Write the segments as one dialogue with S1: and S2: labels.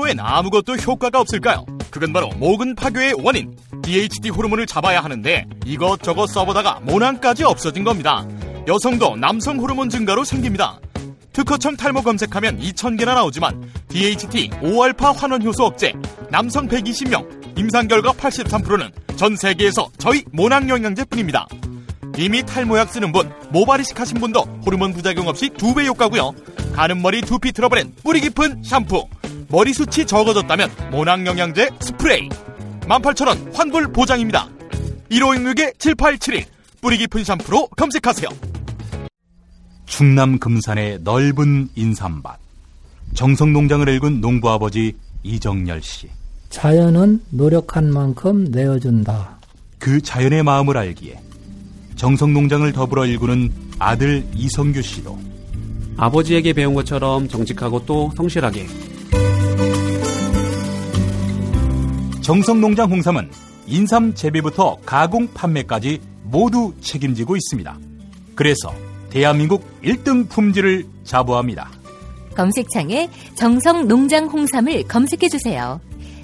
S1: 탈모엔 아무것도 효과가 없을까요? 그건 바로 모근 파괴의 원인 DHT 호르몬을 잡아야 하는데 이것저것 써보다가 모낭까지 없어진 겁니다. 여성도 남성 호르몬 증가로 생깁니다. 특허청 탈모 검색하면 2,000개나 나오지만 DHT 5알파 환원 효소 억제 남성 120명 임상 결과 83%는 전 세계에서 저희 모낭 영양제뿐입니다. 이미 탈모약 쓰는 분, 모발이식 하신 분도 호르몬 부작용 없이 두 배 효과고요. 가는 머리 두피 트러블엔 뿌리 깊은 샴푸, 머리숱이 적어졌다면 모낭 영양제 스프레이 18,000원 환불 보장입니다. 1566-7871 뿌리 깊은 샴푸로 검색하세요.
S2: 충남 금산의 넓은 인삼밭 정성농장을 일군 농부아버지 이정열 씨.
S3: 자연은 노력한 만큼 내어준다.
S2: 그 자연의 마음을 알기에 정성농장을 더불어 일구는 아들 이성규 씨도
S4: 아버지에게 배운 것처럼 정직하고 또 성실하게
S2: 정성농장 홍삼은 인삼 재배부터 가공 판매까지 모두 책임지고 있습니다. 그래서 대한민국 1등 품질을 자부합니다.
S5: 검색창에 정성농장 홍삼을 검색해 주세요.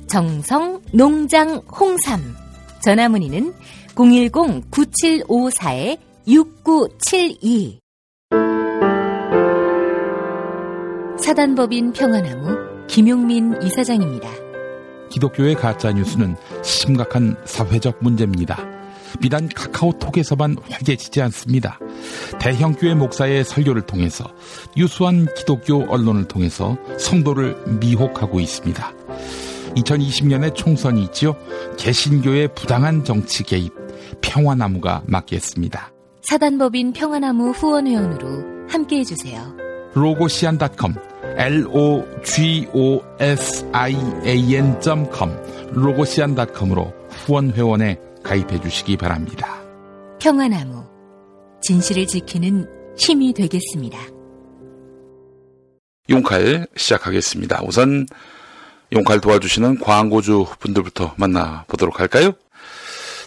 S5: 정성농장 홍삼. 전화 문의는 010-9754-6972. 사단법인 평화나무 김용민 이사장입니다.
S6: 기독교의 가짜 뉴스는 심각한 사회적 문제입니다. 비단 카카오톡에서만 활개치지 않습니다. 대형교회 목사의 설교를 통해서 유수한 기독교 언론을 통해서 성도를 미혹하고 있습니다. 2020년에 총선이 있지요. 개신교의 부당한 정치 개입 평화나무가 맡겠습니다.
S5: 사단법인 평화나무 후원회원으로 함께해 주세요.
S6: 로고시안.com logosian.com 로고시안.com으로 후원 회원에 가입해 주시기 바랍니다.
S5: 평화나무 진실을 지키는 힘이 되겠습니다.
S7: 용칼 시작하겠습니다. 우선 용칼 도와주시는 광고주 분들부터 만나보도록 할까요?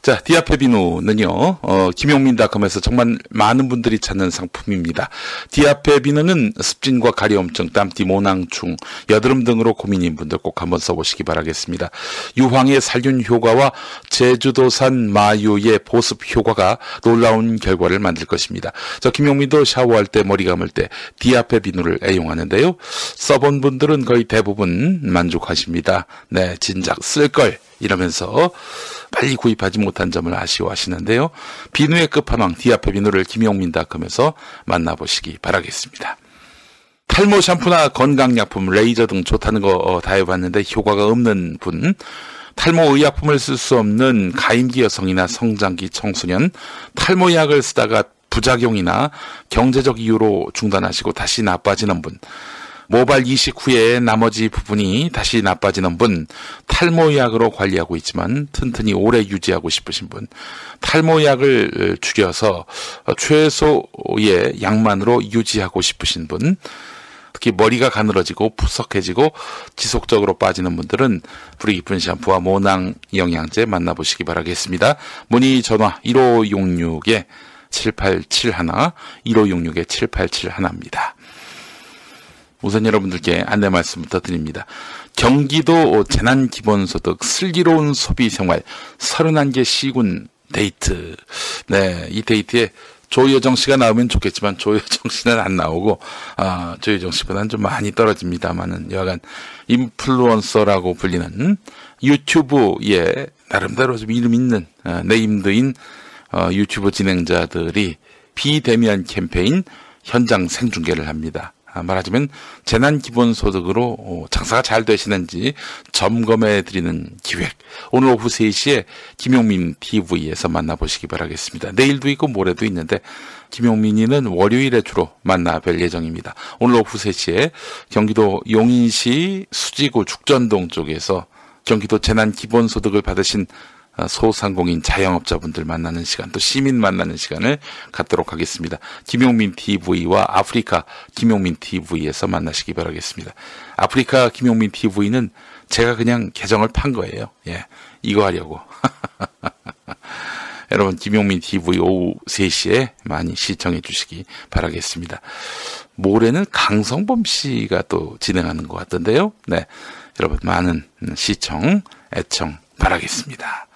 S7: 자, 디아페비누는요, 어, 김용민닷컴에서 정말 많은 분들이 찾는 상품입니다. 디아페비누는 습진과 가려움증, 땀띠, 모낭충, 여드름 등으로 고민인 분들 꼭 한번 써보시기 바라겠습니다. 유황의 살균 효과와 제주도산 마유의 보습 효과가 놀라운 결과를 만들 것입니다. 저 김용민도 샤워할 때, 머리 감을 때 디아페비누를 애용하는데요. 써본 분들은 거의 대부분 만족하십니다. 네, 진작 쓸 걸 이러면서 빨리 구입하지 못한 점을 아쉬워하시는데요. 비누의 끝판왕 디아페 비누를 김용민닷컴에서 만나보시기 바라겠습니다. 탈모 샴푸나 건강약품, 레이저 등 좋다는 거 어, 다 해봤는데 효과가 없는 분, 탈모 의약품을 쓸 수 없는 가임기 여성이나 성장기 청소년, 탈모약을 쓰다가 부작용이나 경제적 이유로 중단하시고 다시 나빠지는 분, 모발 이식 후에 나머지 부분이 다시 나빠지는 분, 탈모약으로 관리하고 있지만 튼튼히 오래 유지하고 싶으신 분, 탈모약을 줄여서 최소의 양만으로 유지하고 싶으신 분, 특히 머리가 가늘어지고 푸석해지고 지속적으로 빠지는 분들은 뿌리 깊은 샴푸와 모낭 영양제 만나보시기 바라겠습니다. 문의 전화 1566에 7871, 1566에 7871입니다. 우선 여러분들께 안내 말씀부터 드립니다. 경기도 재난기본소득 슬기로운 소비생활 31개 시군 데이트. 네, 이 데이트에 조여정 씨가 나오면 좋겠지만 조여정 씨는 안 나오고 아, 조여정 씨보다는 좀 많이 떨어집니다만은 여하간 인플루언서라고 불리는 유튜브에 나름대로 좀 이름 있는 아, 네임드인 어, 유튜브 진행자들이 비대면 캠페인 현장 생중계를 합니다. 아, 말하자면 재난 기본소득으로 어, 장사가 잘 되시는지 점검해 드리는 기획. 오늘 오후 3시에 김용민 TV에서 만나보시기 바라겠습니다. 내일도 있고 모레도 있는데 김용민이는 월요일에 주로 만나 뵐 예정입니다. 오늘 오후 3시에 경기도 용인시 수지구 죽전동 쪽에서 경기도 재난 기본소득을 받으신 어, 소상공인 자영업자분들 만나는 시간 또 시민 만나는 시간을 갖도록 하겠습니다. 김용민 TV와 아프리카 김용민 TV에서 만나시기 바라겠습니다. 아프리카 김용민 TV는 제가 그냥 계정을 판 거예요. 예. 이거 하려고. 여러분 김용민 TV 오후 3시에 많이 시청해 주시기 바라겠습니다. 모레는 강성범 씨가 또 진행하는 것 같던데요. 네. 여러분 많은 시청, 애청 바라겠습니다.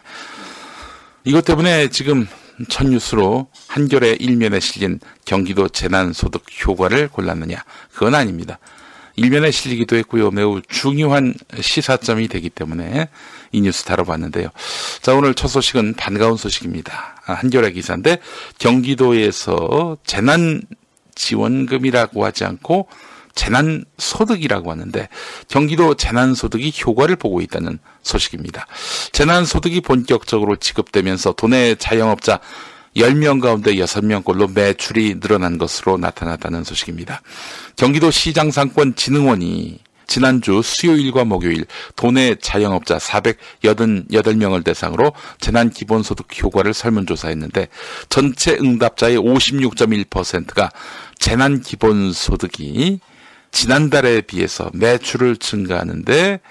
S7: 이것 때문에 지금 첫 뉴스로 한겨레 일면에 실린 경기도 재난소득 효과를 골랐느냐? 그건 아닙니다. 일면에 실리기도 했고요. 매우 중요한 시사점이 되기 때문에 이 뉴스 다뤄봤는데요. 자, 오늘 첫 소식은 반가운 소식입니다. 아, 한겨레 기사인데 경기도에서 재난 지원금이라고 하지 않고 재난소득이라고 하는데 경기도 재난소득이 효과를 보고 있다는 소식입니다. 재난소득이 본격적으로 지급되면서 도내 자영업자 10명 가운데 6명꼴로 매출이 늘어난 것으로 나타났다는 소식입니다. 경기도 시장상권진흥원이 지난주 수요일과 목요일 도내 자영업자 488명을 대상으로 재난기본소득 효과를 설문조사했는데 전체 응답자의 56.1%가 재난기본소득이 지난달에 비해서 매출을 증가하는데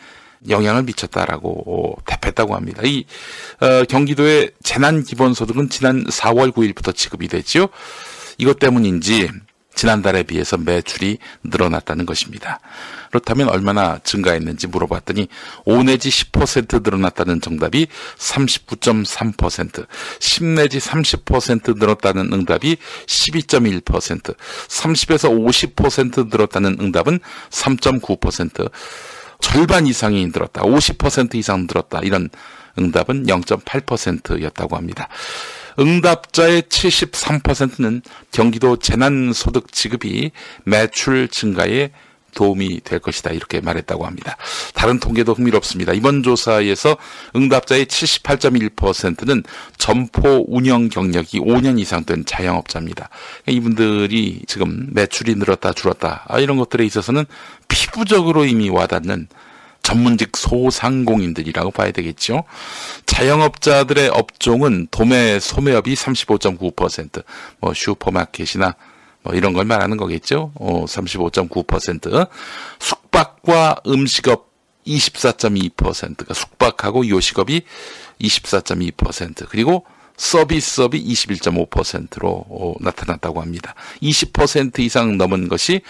S7: 영향을 미쳤다라고 대표했다고 합니다. 이 어, 경기도의 재난 기본소득은 지난 4월 9일부터 지급이 됐지요. 이것 때문인지 지난달에 비해서 매출이 늘어났다는 것입니다. 그렇다면 얼마나 증가했는지 물어봤더니 5 내지 10% 늘어났다는 정답이 39.3%, 10 내지 30% 늘었다는 응답이 12.1%, 30에서 50% 늘었다는 응답은 3.9%, 절반 이상이 늘었다, 50% 이상 늘었다 이런 응답은 0.8%였다고 합니다. 응답자의 73%는 경기도 재난소득 지급이 매출 증가에 도움이 될 것이다 이렇게 말했다고 합니다. 다른 통계도 흥미롭습니다. 이번 조사에서 응답자의 78.1%는 점포 운영 경력이 5년 이상 된 자영업자입니다. 이분들이 지금 매출이 늘었다 줄었다 아, 이런 것들에 있어서는 피부적으로 이미 와닿는 전문직 소상공인들이라고 봐야 되겠죠. 자영업자들의 업종은 도매 소매업이 35.9%, 뭐 슈퍼마켓이나 뭐 이런 걸 말하는 거겠죠. 어, 35.9%. 숙박과 음식업 24.2%가 숙박하고 요식업이 24.2% 그리고 서비스업이 21.5%로 어, 나타났다고 합니다. 20% 이상 넘은 것이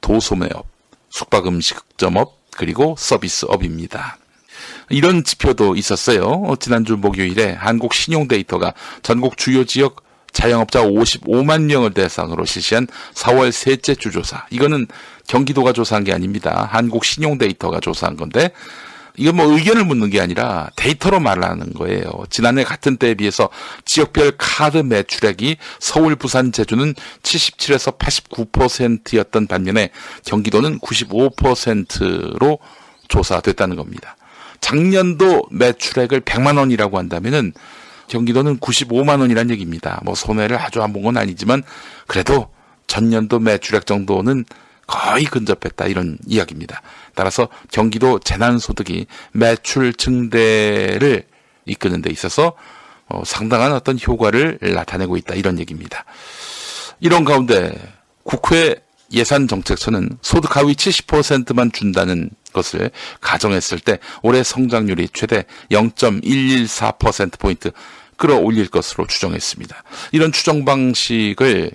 S7: 도소매업, 숙박음식점업, 그리고 서비스업입니다. 이런 지표도 있었어요. 어, 지난주 목요일에 한국 신용데이터가 전국 주요 지역 자영업자 55만 명을 대상으로 실시한 4월 셋째 주 조사. 이거는 경기도가 조사한 게 아닙니다. 한국 신용데이터가 조사한 건데 이건 뭐 의견을 묻는 게 아니라 데이터로 말하는 거예요. 지난해 같은 때에 비해서 지역별 카드 매출액이 서울, 부산, 제주는 77에서 89%였던 반면에 경기도는 95%로 조사됐다는 겁니다. 작년도 매출액을 100만 원이라고 한다면은 경기도는 95만 원이란 얘기입니다. 뭐 손해를 아주 안 본 건 아니지만 그래도 전년도 매출액 정도는 거의 근접했다 이런 이야기입니다. 따라서 경기도 재난소득이 매출 증대를 이끄는 데 있어서 어, 상당한 어떤 효과를 나타내고 있다 이런 얘기입니다. 이런 가운데 국회 예산정책처는 소득 하위 70%만 준다는 것을 가정했을 때 올해 성장률이 최대 0.114%포인트 끌어올릴 것으로 추정했습니다. 이런 추정 방식을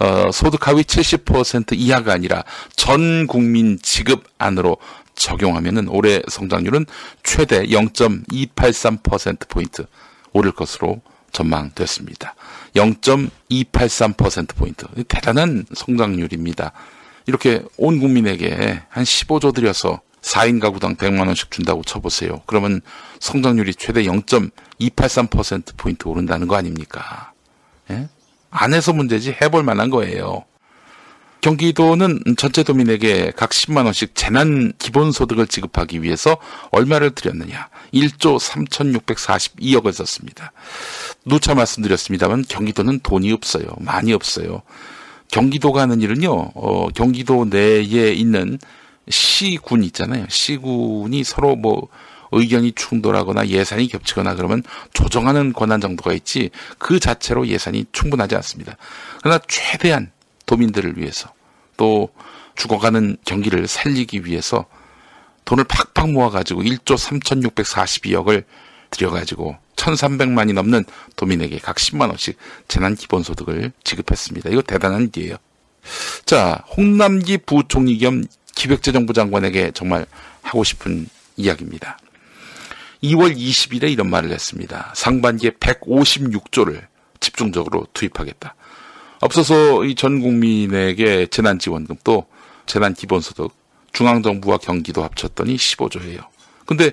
S7: 어, 소득 하위 70% 이하가 아니라 전 국민 지급 안으로 적용하면은 올해 성장률은 최대 0.283%포인트 오를 것으로 전망됐습니다. 0.283%포인트. 대단한 성장률입니다. 이렇게 온 국민에게 한 15조 들여서 4인 가구당 100만 원씩 준다고 쳐보세요. 그러면 성장률이 최대 0.283%포인트 오른다는 거 아닙니까? 예? 안 해서 문제지 해볼 만한 거예요. 경기도는 전체 도민에게 각 10만 원씩 재난 기본 소득을 지급하기 위해서 얼마를 들였느냐? 1조 3,642억을 썼습니다. 누차 말씀드렸습니다만 경기도는 돈이 없어요. 많이 없어요. 경기도가 하는 일은요, 어, 경기도 내에 있는 시군 있잖아요. 시군이 서로 뭐 의견이 충돌하거나 예산이 겹치거나 그러면 조정하는 권한 정도가 있지 그 자체로 예산이 충분하지 않습니다. 그러나 최대한 도민들을 위해서 또 죽어가는 경기를 살리기 위해서 돈을 팍팍 모아가지고 1조 3,642억을 들여가지고 1,300만이 넘는 도민에게 각 10만 원씩 재난 기본소득을 지급했습니다. 이거 대단한 일이에요. 자, 홍남기 부총리 겸 기획재정부 장관에게 정말 하고 싶은 이야기입니다. 2월 20일에 이런 말을 했습니다. 상반기에 156조를 집중적으로 투입하겠다. 앞서서 이 전 국민에게 재난지원금 또 재난기본소득 중앙정부와 경기도 합쳤더니 15조예요. 근데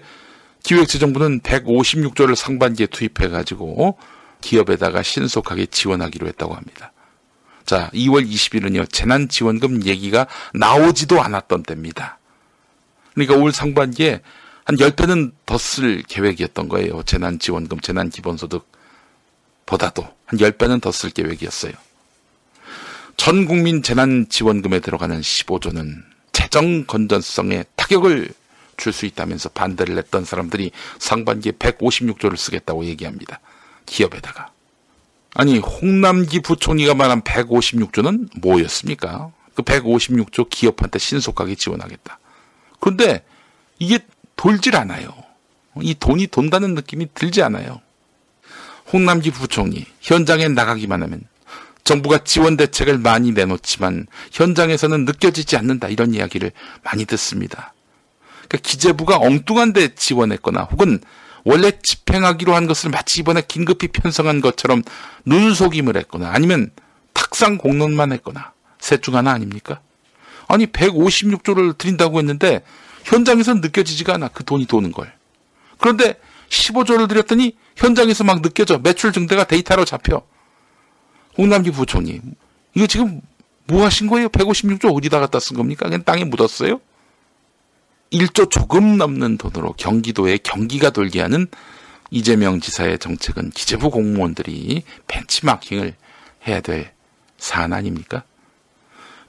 S7: 기획재정부는 156조를 상반기에 투입해가지고 기업에다가 신속하게 지원하기로 했다고 합니다. 자, 2월 20일은요, 재난지원금 얘기가 나오지도 않았던 때입니다. 그러니까 올 상반기에 한 10배는 더 쓸 계획이었던 거예요. 재난지원금, 재난기본소득 보다도 한 10배는 더 쓸 계획이었어요. 전 국민 재난지원금에 들어가는 15조는 재정 건전성에 타격을 줄 수 있다면서 반대를 했던 사람들이 상반기에 156조를 쓰겠다고 얘기합니다. 기업에다가. 아니, 홍남기 부총리가 말한 156조는 뭐였습니까? 그 156조 기업한테 신속하게 지원하겠다. 그런데 이게 돌질 않아요. 이 돈이 돈다는 느낌이 들지 않아요. 홍남기 부총리, 현장에 나가기만 하면 정부가 지원 대책을 많이 내놓지만 현장에서는 느껴지지 않는다 이런 이야기를 많이 듣습니다. 그러니까 기재부가 엉뚱한 데 지원했거나 혹은 원래 집행하기로 한 것을 마치 이번에 긴급히 편성한 것처럼 눈속임을 했거나 아니면 탁상 공론만 했거나 셋 중 하나 아닙니까? 아니 156조를 드린다고 했는데 현장에서 느껴지지가 않아 그 돈이 도는 걸. 그런데 15조를 드렸더니 현장에서 막 느껴져 매출 증대가 데이터로 잡혀. 홍남기 부총리 이거 지금 뭐 하신 거예요? 156조 어디다 갖다 쓴 겁니까? 그냥 땅에 묻었어요? 1조 조금 넘는 돈으로 경기도에 경기가 돌게 하는 이재명 지사의 정책은 기재부 공무원들이 벤치마킹을 해야 될 사안 아닙니까?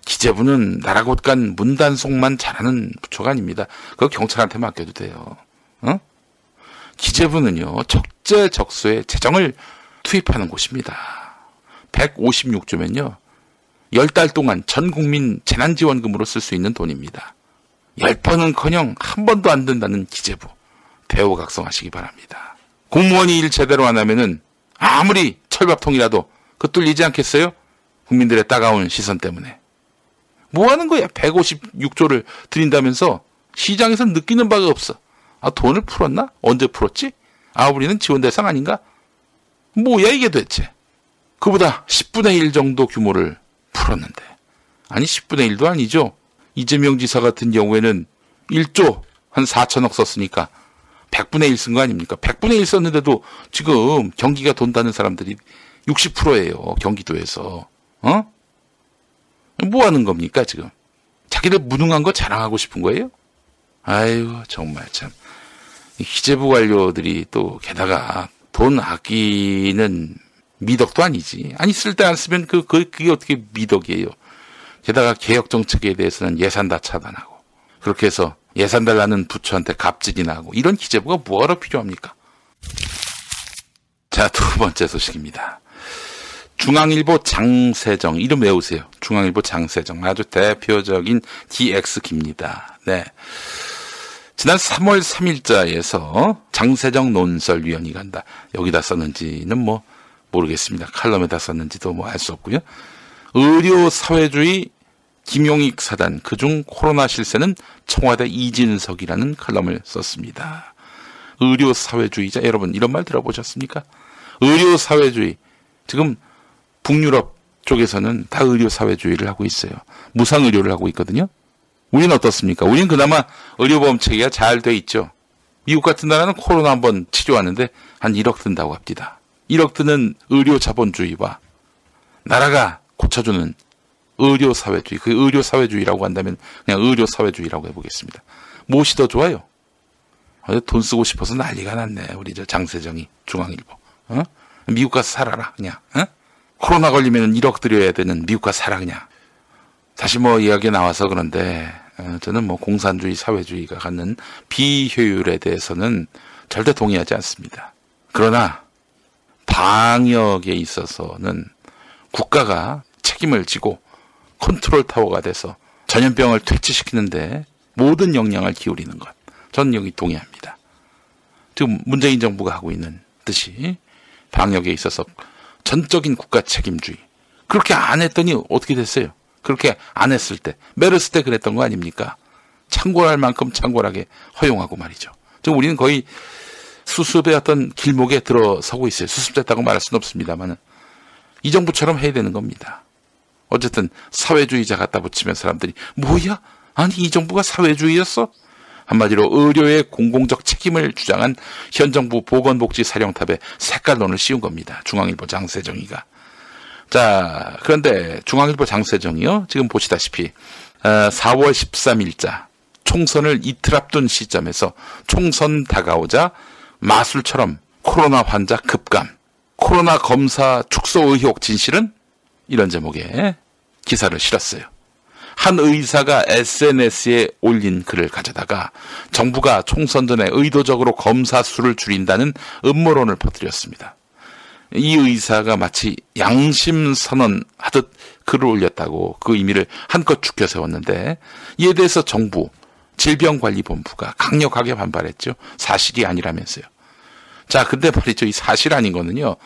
S7: 기재부는 나라 곳간 문단속만 잘하는 부처가 아닙니다. 그거 경찰한테 맡겨도 돼요. 어? 기재부는요, 적재적소에 재정을 투입하는 곳입니다. 156조면요, 10달 동안 전 국민 재난지원금으로 쓸 수 있는 돈입니다. 10번은 커녕 한 번도 안 된다는 기재부. 대우각성하시기 바랍니다. 공무원이 일 제대로 안 하면은 아무리 철밥통이라도 그 뚫리지 않겠어요? 국민들의 따가운 시선 때문에. 뭐 하는 거야? 156조를 드린다면서 시장에서 느끼는 바가 없어. 아, 돈을 풀었나? 언제 풀었지? 아, 우리는 지원 대상 아닌가? 뭐야, 이게 대체? 그보다 10분의 1 정도 규모를 풀었는데. 아니, 10분의 1도 아니죠. 이재명 지사 같은 경우에는 1조 한 4천억 썼으니까 100분의 1 쓴 거 아닙니까? 100분의 1 썼는데도 지금 경기가 돈다는 사람들이 60%예요. 경기도에서. 어? 뭐 하는 겁니까, 지금? 자기들 무능한 거 자랑하고 싶은 거예요? 아이고, 정말 참. 기재부 관료들이 또 게다가 돈 아끼는 미덕도 아니지. 아니, 쓸 때 안 쓰면 그, 그, 그게 어떻게 미덕이에요. 게다가 개혁 정책에 대해서는 예산 다 차단하고. 그렇게 해서 예산 달라는 부처한테 갑질이나 하고. 이런 기재부가 뭐하러 필요합니까? 자, 두 번째 소식입니다. 중앙일보 장세정 이름 외우세요. 중앙일보 장세정 아주 대표적인 DX기입니다. 네. 지난 3월 3일자에서 장세정 논설위원이 간다. 여기다 썼는지는 뭐 모르겠습니다. 칼럼에다 썼는지도 뭐 알 수 없고요. 의료 사회주의 김용익 사단 그중 코로나 실세는 청와대 이진석이라는 칼럼을 썼습니다. 의료 사회주의자 여러분 이런 말 들어보셨습니까? 의료 사회주의 지금 북유럽 쪽에서는 다 의료 사회주의를 하고 있어요. 무상 의료를 하고 있거든요. 우리는 어떻습니까? 우리는 그나마 의료보험 체계가 잘 돼 있죠. 미국 같은 나라는 코로나 한번 치료하는데 한 1억 든다고 합니다. 1억 드는 의료 자본주의와 나라가 고쳐주는 의료 사회주의, 그 의료 사회주의라고 한다면 그냥 의료 사회주의라고 해보겠습니다. 무엇이 더 좋아요? 돈 쓰고 싶어서 난리가 났네. 우리 저 장세정이 중앙일보. 어? 미국 가서 살아라 그냥. 어? 코로나 걸리면 1억 드려야 되는 미국 가서 살아 그냥. 다시 뭐 이야기 나와서 그런데 어, 저는 뭐 공산주의, 사회주의가 갖는 비효율에 대해서는 절대 동의하지 않습니다. 그러나 방역에 있어서는 국가가 책임을 지고 컨트롤 타워가 돼서 전염병을 퇴치시키는데 모든 역량을 기울이는 것. 저는 여기 동의합니다. 지금 문재인 정부가 하고 있는 듯이 방역에 있어서 전적인 국가 책임주의. 그렇게 안 했더니 어떻게 됐어요? 그렇게 안 했을 때, 메르스 때 그랬던 거 아닙니까? 창궐할 만큼 창궐하게 허용하고 말이죠. 지금 우리는 거의 수습의 어떤 길목에 들어서고 있어요. 수습됐다고 말할 수는 없습니다만은. 이 정부처럼 해야 되는 겁니다. 어쨌든 사회주의자 갖다 붙이면 사람들이 뭐야? 아니 이 정부가 사회주의였어? 한마디로 의료의 공공적 책임을 주장한 현 정부 보건복지 사령탑에 색깔론을 씌운 겁니다. 중앙일보 장세정이가. 자, 그런데 중앙일보 장세정이요. 지금 보시다시피 4월 어, 13일자 총선을 이틀 앞둔 시점에서 총선 다가오자 마술처럼 코로나 환자 급감, 코로나 검사 축소 의혹 진실은 이런 제목의 기사를 실었어요. 한 의사가 SNS에 올린 글을 가져다가 정부가 총선 전에 의도적으로 검사 수를 줄인다는 음모론을 퍼뜨렸습니다. 이 의사가 마치 양심 선언하듯 글을 올렸다고 그 의미를 한껏 죽여 세웠는데 이에 대해서 정부 질병관리본부가 강력하게 반발했죠. 사실이 아니라면서요. 자, 근데 말이죠. 이 사실 아닌 거는요.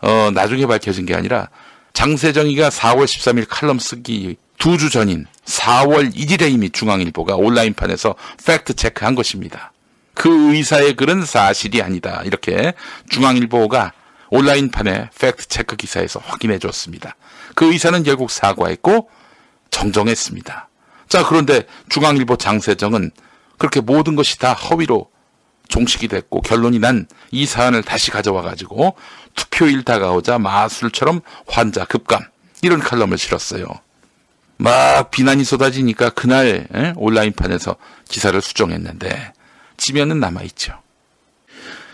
S7: 어, 나중에 밝혀진 게 아니라 장세정이가 4월 13일 칼럼 쓰기 두 주 전인 4월 1일에 이미 중앙일보가 온라인판에서 팩트 체크한 것입니다. 그 의사의 글은 사실이 아니다. 이렇게 중앙일보가 온라인판에 팩트 체크 기사에서 확인해 줬습니다. 그 의사는 결국 사과했고 정정했습니다. 자, 그런데 중앙일보 장세정은 그렇게 모든 것이 다 허위로 종식이 됐고 결론이 난 이 사안을 다시 가져와 가지고 투표일 다가오자 마술처럼 환자 급감 이런 칼럼을 실었어요. 막 비난이 쏟아지니까 그날 에? 온라인판에서 기사를 수정했는데 지면은 남아있죠.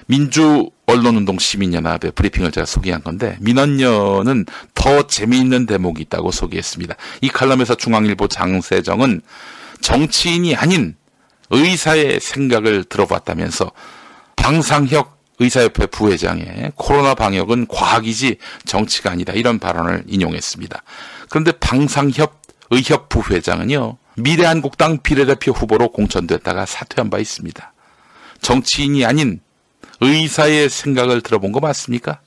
S7: 민주 언론운동 시민연합의 브리핑을 제가 소개한 건데 민언녀는 더 재미있는 대목이 있다고 소개했습니다. 이 칼럼에서 중앙일보 장세정은 정치인이 아닌 의사의 생각을 들어봤다면서 방상혁 의사협회 부회장의 코로나 방역은 과학이지 정치가 아니다 이런 발언을 인용했습니다. 그런데 방상협 의협 부회장은요 미래한국당 비례대표 후보로 공천됐다가 사퇴한 바 있습니다. 정치인이 아닌 의사의 생각을 들어본 거 맞습니까?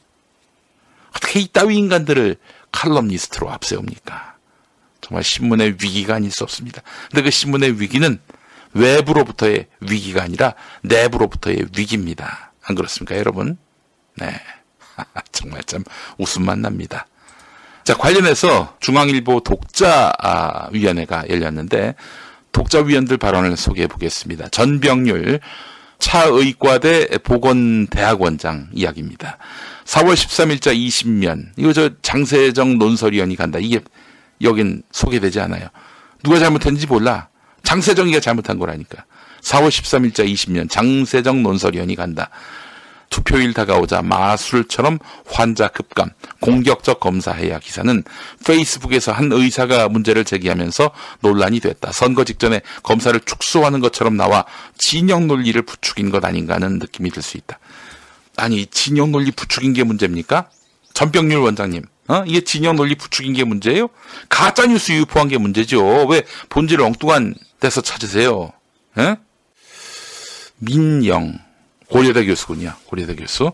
S7: 어떻게 이따위 인간들을 칼럼니스트로 앞세웁니까? 정말 신문의 위기가 아닐 수 없습니다. 근데 그 신문의 위기는 외부로부터의 위기가 아니라 내부로부터의 위기입니다. 안 그렇습니까, 여러분? 네. 정말 참 웃음만 납니다. 자, 관련해서 중앙일보 독자위원회가 열렸는데, 독자위원들 발언을 소개해 보겠습니다. 전병률 차의과대 보건대학원장 이야기입니다. 4월 13일자 20면, 이거 저 장세정 논설위원이 간다. 이게 여긴 소개되지 않아요. 누가 잘못했는지 몰라. 장세정이가 잘못한 거라니까. 4월 13일자 20년 장세정 논설위원이 간다. 투표일 다가오자 마술처럼 환자 급감, 공격적 검사해야 기사는 페이스북에서 한 의사가 문제를 제기하면서 논란이 됐다. 선거 직전에 검사를 축소하는 것처럼 나와 진영 논리를 부추긴 것 아닌가 하는 느낌이 들 수 있다. 아니, 진영 논리 부추긴 게 문제입니까? 전병률 원장님. 어? 이게 진영 논리 부추긴 게 문제예요? 가짜 뉴스 유포한 게 문제죠. 왜 본질을 엉뚱한 데서 찾으세요? 에? 민영 고려대 교수군요. 고려대 교수.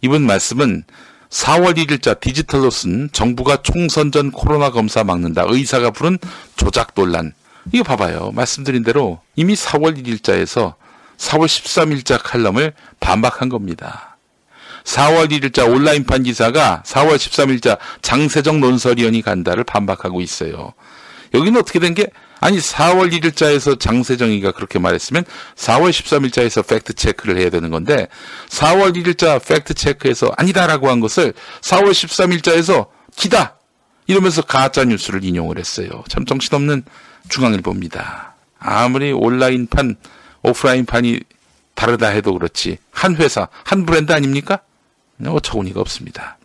S7: 이분 말씀은 4월 1일자 디지털로 쓴 정부가 총선 전 코로나 검사 막는다. 의사가 부른 조작 논란. 이거 봐봐요. 말씀드린 대로 이미 4월 1일자에서 4월 13일자 칼럼을 반박한 겁니다. 4월 1일자 온라인판 기사가 4월 13일자 장세정 논설위원이 간다를 반박하고 있어요. 여기는 어떻게 된 게 아니 4월 1일자에서 장세정이가 그렇게 말했으면 4월 13일자에서 팩트 체크를 해야 되는 건데 4월 1일자 팩트 체크에서 아니다라고 한 것을 4월 13일자에서 기다 이러면서 가짜 뉴스를 인용을 했어요. 참 정신없는 중앙일보입니다. 아무리 온라인판 오프라인판이 다르다 해도 그렇지 한 회사 한 브랜드 아닙니까? 어처구니가 없습니다.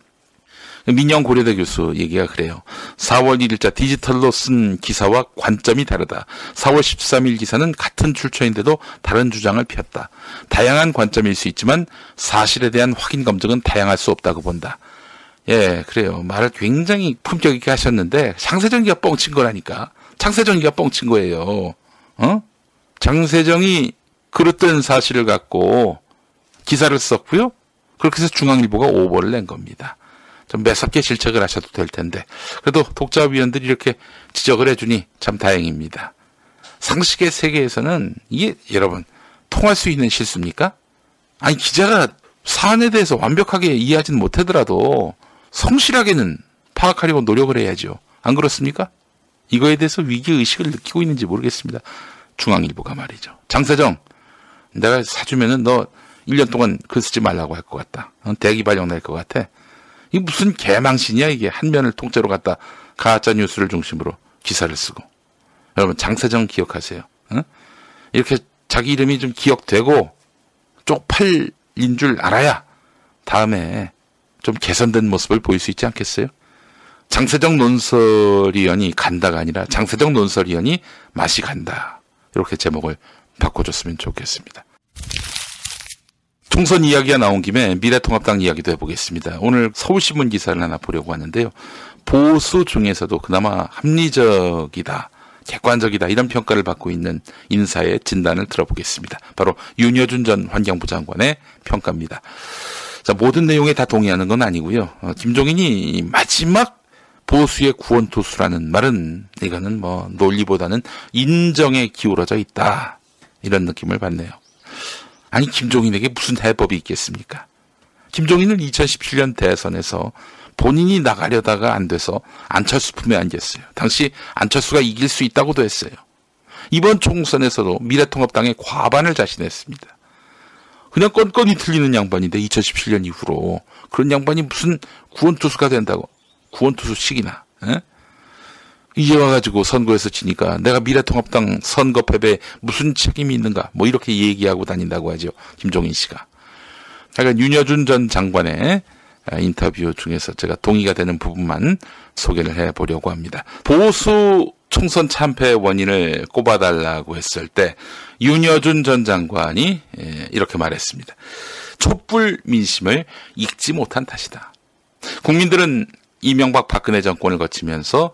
S7: 민영 고려대 교수 얘기가 그래요. 4월 1일자 디지털로 쓴 기사와 관점이 다르다. 4월 13일 기사는 같은 출처인데도 다른 주장을 폈다. 다양한 관점일 수 있지만 사실에 대한 확인 검증은 다양할 수 없다고 본다. 예, 그래요. 말을 굉장히 품격 있게 하셨는데 장세정기가 뻥친 거라니까. 장세정기가 뻥친 거예요. 어? 장세정이 그릇된 사실을 갖고 기사를 썼고요. 그렇게 해서 중앙일보가 오보를 낸 겁니다. 좀 매섭게 질책을 하셔도 될 텐데 그래도 독자위원들이 이렇게 지적을 해주니 참 다행입니다. 상식의 세계에서는 이게 여러분 통할 수 있는 실수입니까? 아니 기자가 사안에 대해서 완벽하게 이해하지는 못하더라도 성실하게는 파악하려고 노력을 해야죠. 안 그렇습니까? 이거에 대해서 위기 의식을 느끼고 있는지 모르겠습니다. 중앙일보가 말이죠. 장세정, 내가 사주면은 너 1년 동안 글 쓰지 말라고 할 것 같다. 대기 발령 날 것 같아. 이 무슨 개망신이야 이게 한 면을 통째로 갖다 가짜 뉴스를 중심으로 기사를 쓰고 여러분 장세정 기억하세요. 응? 이렇게 자기 이름이 좀 기억되고 쪽팔린 줄 알아야 다음에 좀 개선된 모습을 보일 수 있지 않겠어요? 장세정 논설위원이 간다가 아니라 장세정 논설위원이 맛이 간다. 이렇게 제목을 바꿔줬으면 좋겠습니다. 총선 이야기가 나온 김에 미래통합당 이야기도 해보겠습니다. 오늘 서울신문 기사를 하나 보려고 하는데요. 보수 중에서도 그나마 합리적이다. 객관적이다 이런 평가를 받고 있는 인사의 진단을 들어보겠습니다. 바로 윤여준 전 환경부 장관의 평가입니다. 자, 모든 내용에 다 동의하는 건 아니고요. 어, 김종인이 마지막 보수의 구원투수라는 말은 이거는 뭐 논리보다는 인정에 기울어져 있다. 이런 느낌을 받네요. 아니 김종인에게 무슨 해법이 있겠습니까? 김종인은 2017년 대선에서 본인이 나가려다가 안 돼서 안철수 품에 안겼어요. 당시 안철수가 이길 수 있다고도 했어요. 이번 총선에서도 미래통합당의 과반을 자신했습니다. 그냥 건건이 틀리는 양반인데 2017년 이후로 그런 양반이 무슨 구원투수가 된다고 구원투수식이나 에? 이제 와가지고 선거에서 지니까 내가 미래통합당 선거 패배에 무슨 책임이 있는가 뭐 이렇게 얘기하고 다닌다고 하죠 김종인 씨가. 그러니까 윤여준 전 장관의 인터뷰 중에서 제가 동의가 되는 부분만 소개를 해보려고 합니다. 보수 총선 참패 원인을 꼽아달라고 했을 때 윤여준 전 장관이 이렇게 말했습니다. 촛불 민심을 읽지 못한 탓이다. 국민들은 이명박 박근혜 정권을 거치면서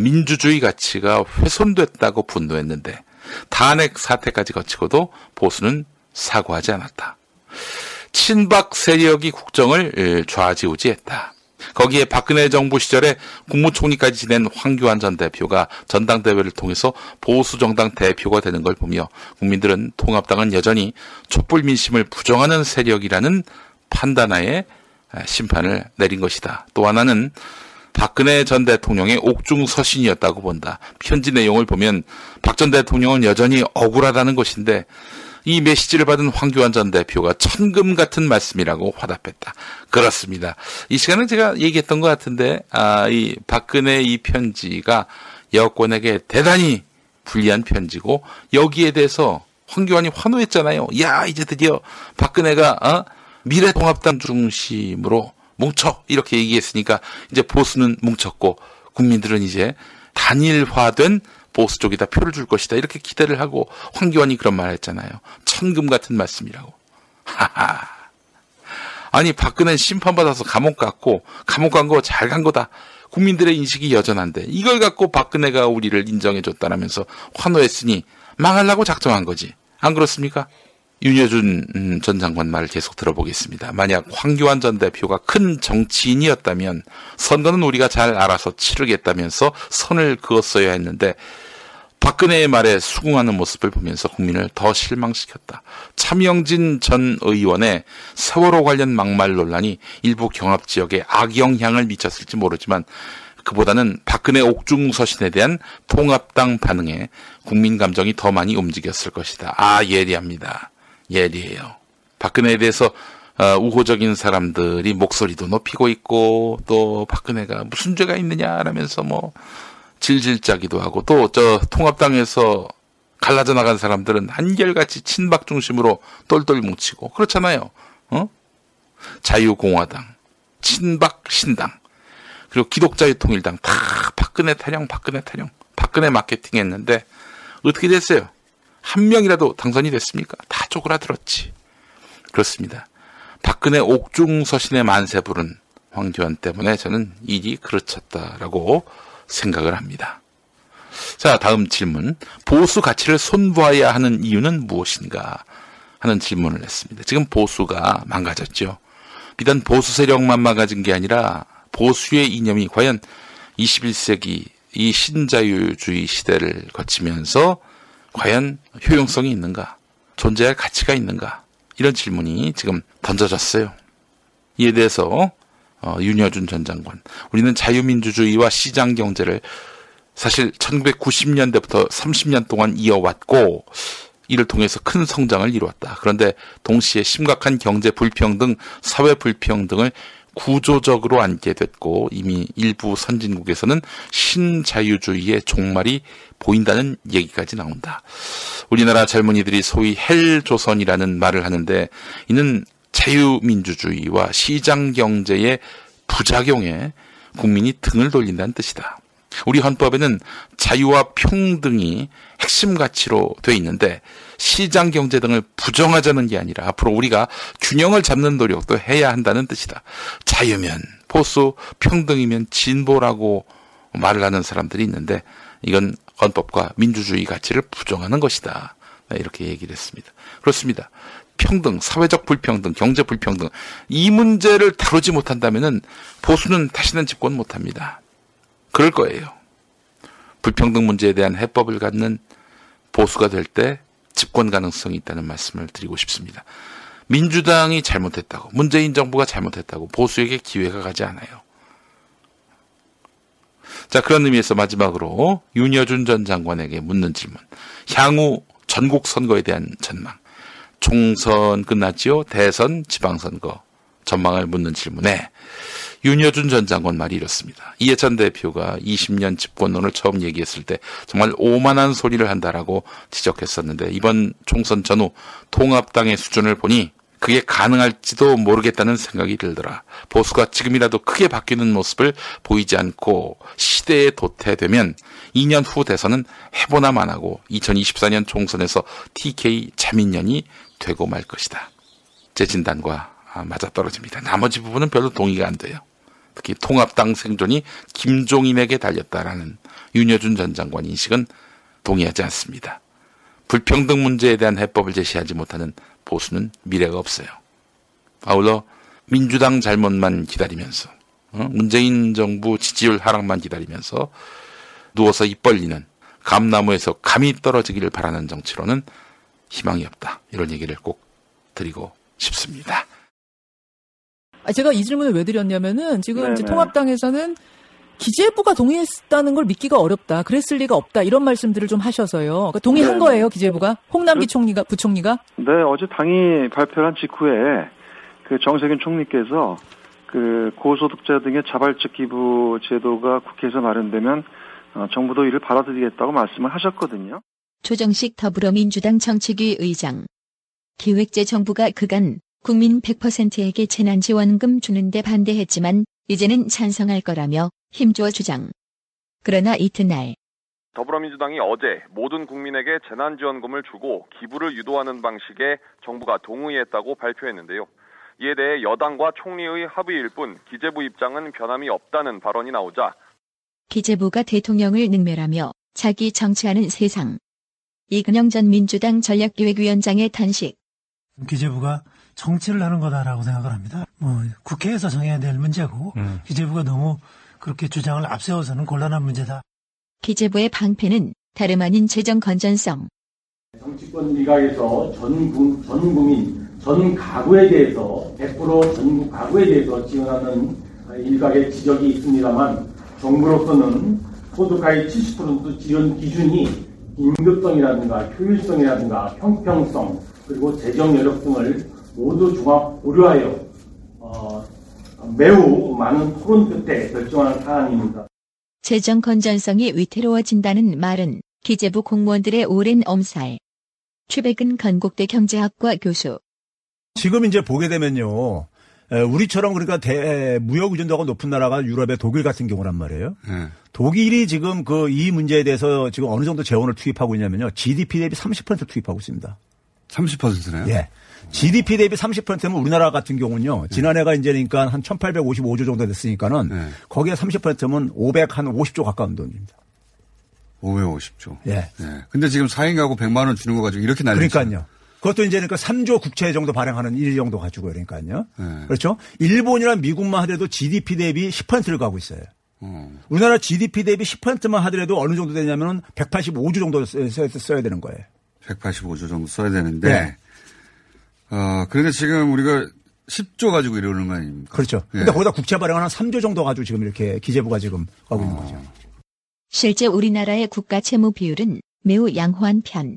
S7: 민주주의 가치가 훼손됐다고 분노했는데 탄핵 사태까지 거치고도 보수는 사과하지 않았다. 친박 세력이 국정을 좌지우지했다. 거기에 박근혜 정부 시절에 국무총리까지 지낸 황교안 전 대표가 전당대회를 통해서 보수정당 대표가 되는 걸 보며 국민들은 통합당은 여전히 촛불 민심을 부정하는 세력이라는 판단하에 심판을 내린 것이다. 또 하나는 박근혜 전 대통령의 옥중서신이었다고 본다. 편지 내용을 보면 박 전 대통령은 여전히 억울하다는 것인데 이 메시지를 받은 황교안 전 대표가 천금 같은 말씀이라고 화답했다. 그렇습니다. 이 시간에 제가 얘기했던 것 같은데, 아, 이 박근혜 이 편지가 여권에게 대단히 불리한 편지고, 여기에 대해서 황교안이 환호했잖아요. 야, 이제 드디어 박근혜가, 어? 미래통합당 중심으로 뭉쳐! 이렇게 얘기했으니까, 이제 보수는 뭉쳤고, 국민들은 이제 단일화된 보수 쪽에다 표를 줄 것이다. 이렇게 기대를 하고 황교안이 그런 말 했잖아요. 천금 같은 말씀이라고. 하하. 아니 박근혜 심판받아서 감옥 갔고 감옥 간 거 잘 간 거다. 국민들의 인식이 여전한데 이걸 갖고 박근혜가 우리를 인정해줬다라면서 환호했으니 망하려고 작정한 거지. 안 그렇습니까? 윤여준 음, 전 장관 말을 계속 들어보겠습니다. 만약 황교안 전 대표가 큰 정치인이었다면 선거는 우리가 잘 알아서 치르겠다면서 선을 그었어야 했는데 박근혜의 말에 수긍하는 모습을 보면서 국민을 더 실망시켰다. 차명진 전 의원의 세월호 관련 막말 논란이 일부 경합 지역에 악영향을 미쳤을지 모르지만 그보다는 박근혜 옥중서신에 대한 통합당 반응에 국민 감정이 더 많이 움직였을 것이다. 아, 예리합니다. 예리해요. 박근혜에 대해서 어, 우호적인 사람들이 목소리도 높이고 있고 또 박근혜가 무슨 죄가 있느냐라면서 뭐 질질 짜기도 하고 또 저 통합당에서 갈라져 나간 사람들은 한결같이 친박 중심으로 똘똘 뭉치고 그렇잖아요. 어? 자유공화당, 친박 신당 그리고 기독자유통일당 다 박근혜 타령, 박근혜 타령, 박근혜 마케팅 했는데 어떻게 됐어요? 한 명이라도 당선이 됐습니까? 다 쪼그라들었지. 그렇습니다. 박근혜 옥중서신의 만세 부른 황교안 때문에 저는 일이 그르쳤다라고 생각을 합니다. 자, 다음 질문. 보수 가치를 손보아야 하는 이유는 무엇인가? 하는 질문을 했습니다. 지금 보수가 망가졌죠. 비단 보수 세력만 망가진 게 아니라 보수의 이념이 과연 21세기 이 신자유주의 시대를 거치면서 과연 효용성이 있는가? 존재할 가치가 있는가? 이런 질문이 지금 던져졌어요. 이에 대해서 어, 윤여준 전 장관, 우리는 자유민주주의와 시장 경제를 사실 1990년대부터 30년 동안 이어왔고 이를 통해서 큰 성장을 이루었다. 그런데 동시에 심각한 경제 불평등, 사회 불평등을 구조적으로 안게 됐고 이미 일부 선진국에서는 신자유주의의 종말이 보인다는 얘기까지 나온다. 우리나라 젊은이들이 소위 헬조선이라는 말을 하는데 이는 자유민주주의와 시장경제의 부작용에 국민이 등을 돌린다는 뜻이다. 우리 헌법에는 자유와 평등이 핵심 가치로 돼 있는데 시장 경제 등을 부정하자는 게 아니라 앞으로 우리가 균형을 잡는 노력도 해야 한다는 뜻이다. 자유면 보수, 평등이면 진보라고 말을 하는 사람들이 있는데 이건 헌법과 민주주의 가치를 부정하는 것이다. 네, 이렇게 얘기를 했습니다. 그렇습니다. 평등, 사회적 불평등, 경제 불평등 이 문제를 다루지 못한다면은 보수는 다시는 집권 못합니다. 그럴 거예요. 불평등 문제에 대한 해법을 갖는 보수가 될 때 집권 가능성이 있다는 말씀을 드리고 싶습니다. 민주당이 잘못했다고, 문재인 정부가 잘못했다고 보수에게 기회가 가지 않아요. 자, 그런 의미에서 마지막으로 윤여준 전 장관에게 묻는 질문. 향후 전국 선거에 대한 전망. 총선 끝났지요? 대선, 지방선거 전망을 묻는 질문에 윤여준 전 장관 말이 이렇습니다. 이해찬 대표가 20년 집권론을 처음 얘기했을 때 정말 오만한 소리를 한다라고 지적했었는데 이번 총선 전후 통합당의 수준을 보니 그게 가능할지도 모르겠다는 생각이 들더라. 보수가 지금이라도 크게 바뀌는 모습을 보이지 않고 시대에 도태되면 2년 후 대선은 해보나 만 하고 2024년 총선에서 TK 자민련이 되고 말 것이다. 제 진단과 맞아떨어집니다. 나머지 부분은 별로 동의가 안 돼요. 특히 통합당 생존이 김종인에게 달렸다라는 윤여준 전 장관 인식은 동의하지 않습니다. 불평등 문제에 대한 해법을 제시하지 못하는 보수는 미래가 없어요. 아울러 민주당 잘못만 기다리면서 어? 문재인 정부 지지율 하락만 기다리면서 누워서 입 벌리는 감나무에서 감이 떨어지기를 바라는 정치로는 희망이 없다. 이런 얘기를 꼭 드리고 싶습니다.
S8: 아, 제가 이 질문을 왜 드렸냐면은 지금
S9: 네네.
S8: 이제 통합당에서는 기재부가 동의했다는 걸 믿기가 어렵다. 그랬을 리가 없다. 이런 말씀들을 좀 하셔서요. 그러니까 동의한
S9: 네네.
S8: 거예요, 기재부가? 홍남기
S9: 그-
S8: 총리가 부총리가?
S9: 네, 어제 당이 발표한 직후에 그 정세균 총리께서 그 고소득자 등의 자발적 기부 제도가 국회에서 마련되면 어, 정부도 이를 받아들이겠다고 말씀을 하셨거든요.
S5: 조정식 더불어민주당 정책위 의장. 기획재정부가 그간 국민 100%에게 재난지원금 주는데 반대했지만 이제는 찬성할 거라며 힘줘 주장. 그러나 이튿날
S10: 더불어민주당이 어제 모든 국민에게 재난지원금을 주고 기부를 유도하는 방식에 정부가 동의했다고 발표했는데요. 이에 대해 여당과 총리의 합의일 뿐 기재부 입장은 변함이 없다는 발언이 나오자
S5: 기재부가 대통령을 능멸하며 자기 정치하는 세상. 이근영 전 민주당 전략기획위원장의 탄식.
S11: 기재부가 정치를 하는 거다라고 생각을 합니다. 뭐 국회에서 정해야 될 문제고 기재부가 너무 그렇게 주장을 앞세워서는 곤란한 문제다.
S5: 기재부의 방패는 다름 아닌 재정 건전성.
S12: 정치권 일각에서 전, 국, 전 국민, 전 가구에 대해서 100% 전국 가구에 대해서 지원하는 일각의 지적이 있습니다만 정부로서는 소득가의 70% 지원 기준이 임급성이라든가 효율성이라든가 형평성 그리고 재정 여력 등을 모두 종합 고려하여 어, 매우 많은 토론 끝에 결정하는 사안입니다.
S5: 재정 건전성이 위태로워진다는 말은 기재부 공무원들의 오랜 엄살. 최백은 건국대 경제학과 교수.
S13: 지금 이제 보게 되면요. 에, 우리처럼 그러니까 대, 무역 의존도가 높은 나라가 유럽의 독일 같은 경우란 말이에요.
S14: 네.
S13: 독일이 지금 그 이 문제에 대해서 지금 어느 정도 재원을 투입하고 있냐면요. GDP 대비 30% 투입하고 있습니다.
S14: 30%네요?
S13: 예. GDP 대비 30%면 우리나라 같은 경우는요. 지난해가 이제 그러니까 한 1855조 정도 됐으니까는
S14: 네.
S13: 거기에 30%면 500 한 50조 가까운 돈입니다.
S14: 550조.
S13: 예.
S14: 네. 근데 지금 4인 가구 100만 원 주는 거 가지고 이렇게 난리
S13: 그러니까요. 그것도 이제 그러니까 3조 국채 정도 발행하는 일 정도 가지고 그러니까요.
S14: 네.
S13: 그렇죠? 일본이나 미국만 하더라도 GDP 대비 10%를 가고 있어요.
S14: 어.
S13: 우리나라 GDP 대비 10%만 하더라도 어느 정도 되냐면은 185조 정도 써야, 써야 되는 거예요.
S14: 185조 정도 써야 되는데.
S13: 네.
S14: 어, 그런데 지금 우리가 10조 가지고 이러는 거 아닙니까?
S13: 그렇죠.
S14: 예.
S13: 근데 거기다 국채 발행을 한 3조 정도 가지고 지금 이렇게 기재부가 지금 하고 있는 거죠.
S5: 실제 우리나라의 국가 채무 비율은 매우 양호한 편.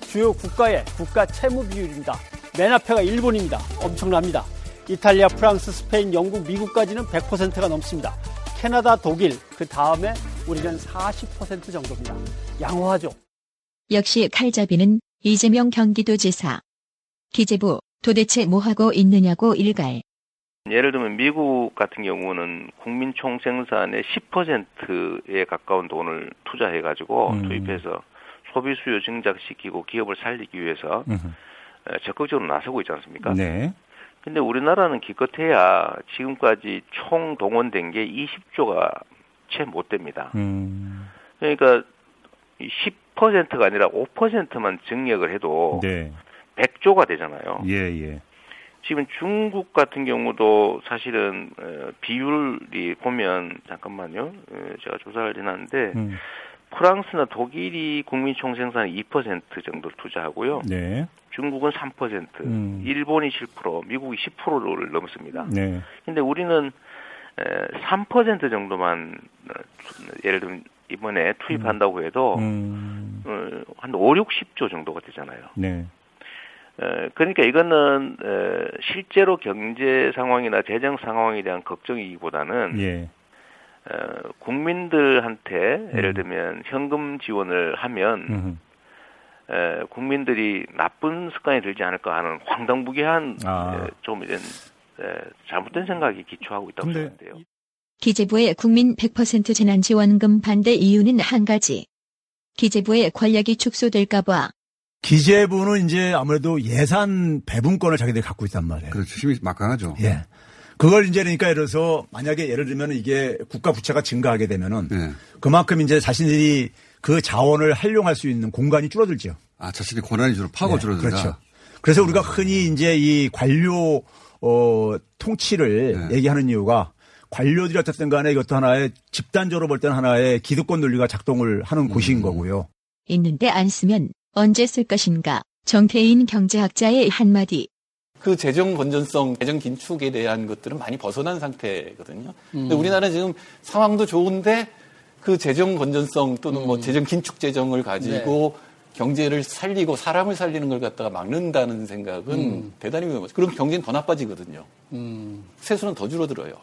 S15: 주요 국가의 국가 채무 비율입니다. 맨 앞에가 일본입니다. 엄청납니다. 이탈리아, 프랑스, 스페인, 영국, 미국까지는 100%가 넘습니다. 캐나다, 독일, 그 다음에 우리는 40% 정도입니다. 양호하죠.
S5: 역시 칼잡이는 이재명 경기도지사. 기재부 도대체 뭐하고 있느냐고 일갈.
S16: 예를 들면 미국 같은 경우는 국민 총생산의 10%에 가까운 돈을 투자해 가지고
S2: 음.
S16: 투입해서 소비 수요 증작시키고 기업을 살리기 위해서 에, 적극적으로 나서고 있지 않습니까?
S2: 네.
S16: 근데 우리나라는 기껏해야 지금까지 총 동원된 게 20조가 채 못 됩니다.
S2: 음.
S16: 그러니까 10%가 아니라 5%만 증액을 해도
S2: 네.
S16: 100조가 되잖아요.
S2: 예, 예.
S16: 지금 중국 같은 경우도 사실은 어, 비율이 보면 잠깐만요. 어, 제가 조사를 해놨는데
S2: 음.
S16: 프랑스나 독일이 국민 총생산의 2% 정도를 투자하고요.
S2: 네.
S16: 중국은 3%,
S2: 음.
S16: 일본이 7%, 미국이 10%를 넘습니다.
S2: 네.
S16: 근데 우리는 에, 3% 정도만 어, 투- 예를 들면 이번에 투입한다고 해도
S2: 음.
S16: 어, 한 5, 60조 정도가 되잖아요.
S2: 네.
S16: 에, 그러니까 이거는 에, 실제로 경제 상황이나 재정 상황에 대한 걱정이기보다는
S2: 예.
S16: 어, 국민들한테 예를 들면 현금 지원을 하면
S2: 음.
S16: 에, 국민들이 나쁜 습관이 들지 않을까 하는 황당무계한
S2: 아.
S16: 에, 좀 이런 에, 잘못된 생각이 기초하고 있다고
S2: 근데
S16: 생각돼요.
S5: 기재부의 국민 100% 재난지원금 반대 이유는 한 가지. 기재부의 권력이 축소될까봐.
S13: 기재부는 이제 아무래도 예산 배분권을 자기들이 갖고 있단 말이에요.
S14: 그렇죠. 힘이 막강하죠.
S13: 예. 그걸 이제 그러니까 예를 들어서 만약에 예를 들면 이게 국가 부채가 증가하게 되면은
S14: 네.
S13: 그만큼 이제 자신들이 그 자원을 활용할 수 있는 공간이 줄어들죠.
S14: 아, 자신의 권한이 줄어 파고
S13: 네,
S14: 줄어든다.
S13: 그렇죠. 그래서 우리가 흔히 이제 이 관료 어 통치를
S14: 네.
S13: 얘기하는 이유가 관료들이 어쨌든 간에 이것도 하나의 집단적으로 볼 때는 하나의 기득권 논리가 작동을 하는
S14: 음.
S13: 곳인 거고요.
S5: 있는데 안 쓰면 언제 쓸 것인가. 정태인 경제학자의 한마디.
S17: 그 재정 건전성, 재정 긴축에 대한 것들은 많이 벗어난 상태거든요. 근데 우리나라는 지금 상황도 좋은데 그 재정 건전성 또는 뭐 재정 긴축 재정을 가지고 경제를 살리고 사람을 살리는 걸 갖다가 막는다는 생각은
S18: 음.
S17: 대단히 위험하죠. 그럼 경제는 더 나빠지거든요.
S18: 음.
S17: 세수는 더 줄어들어요.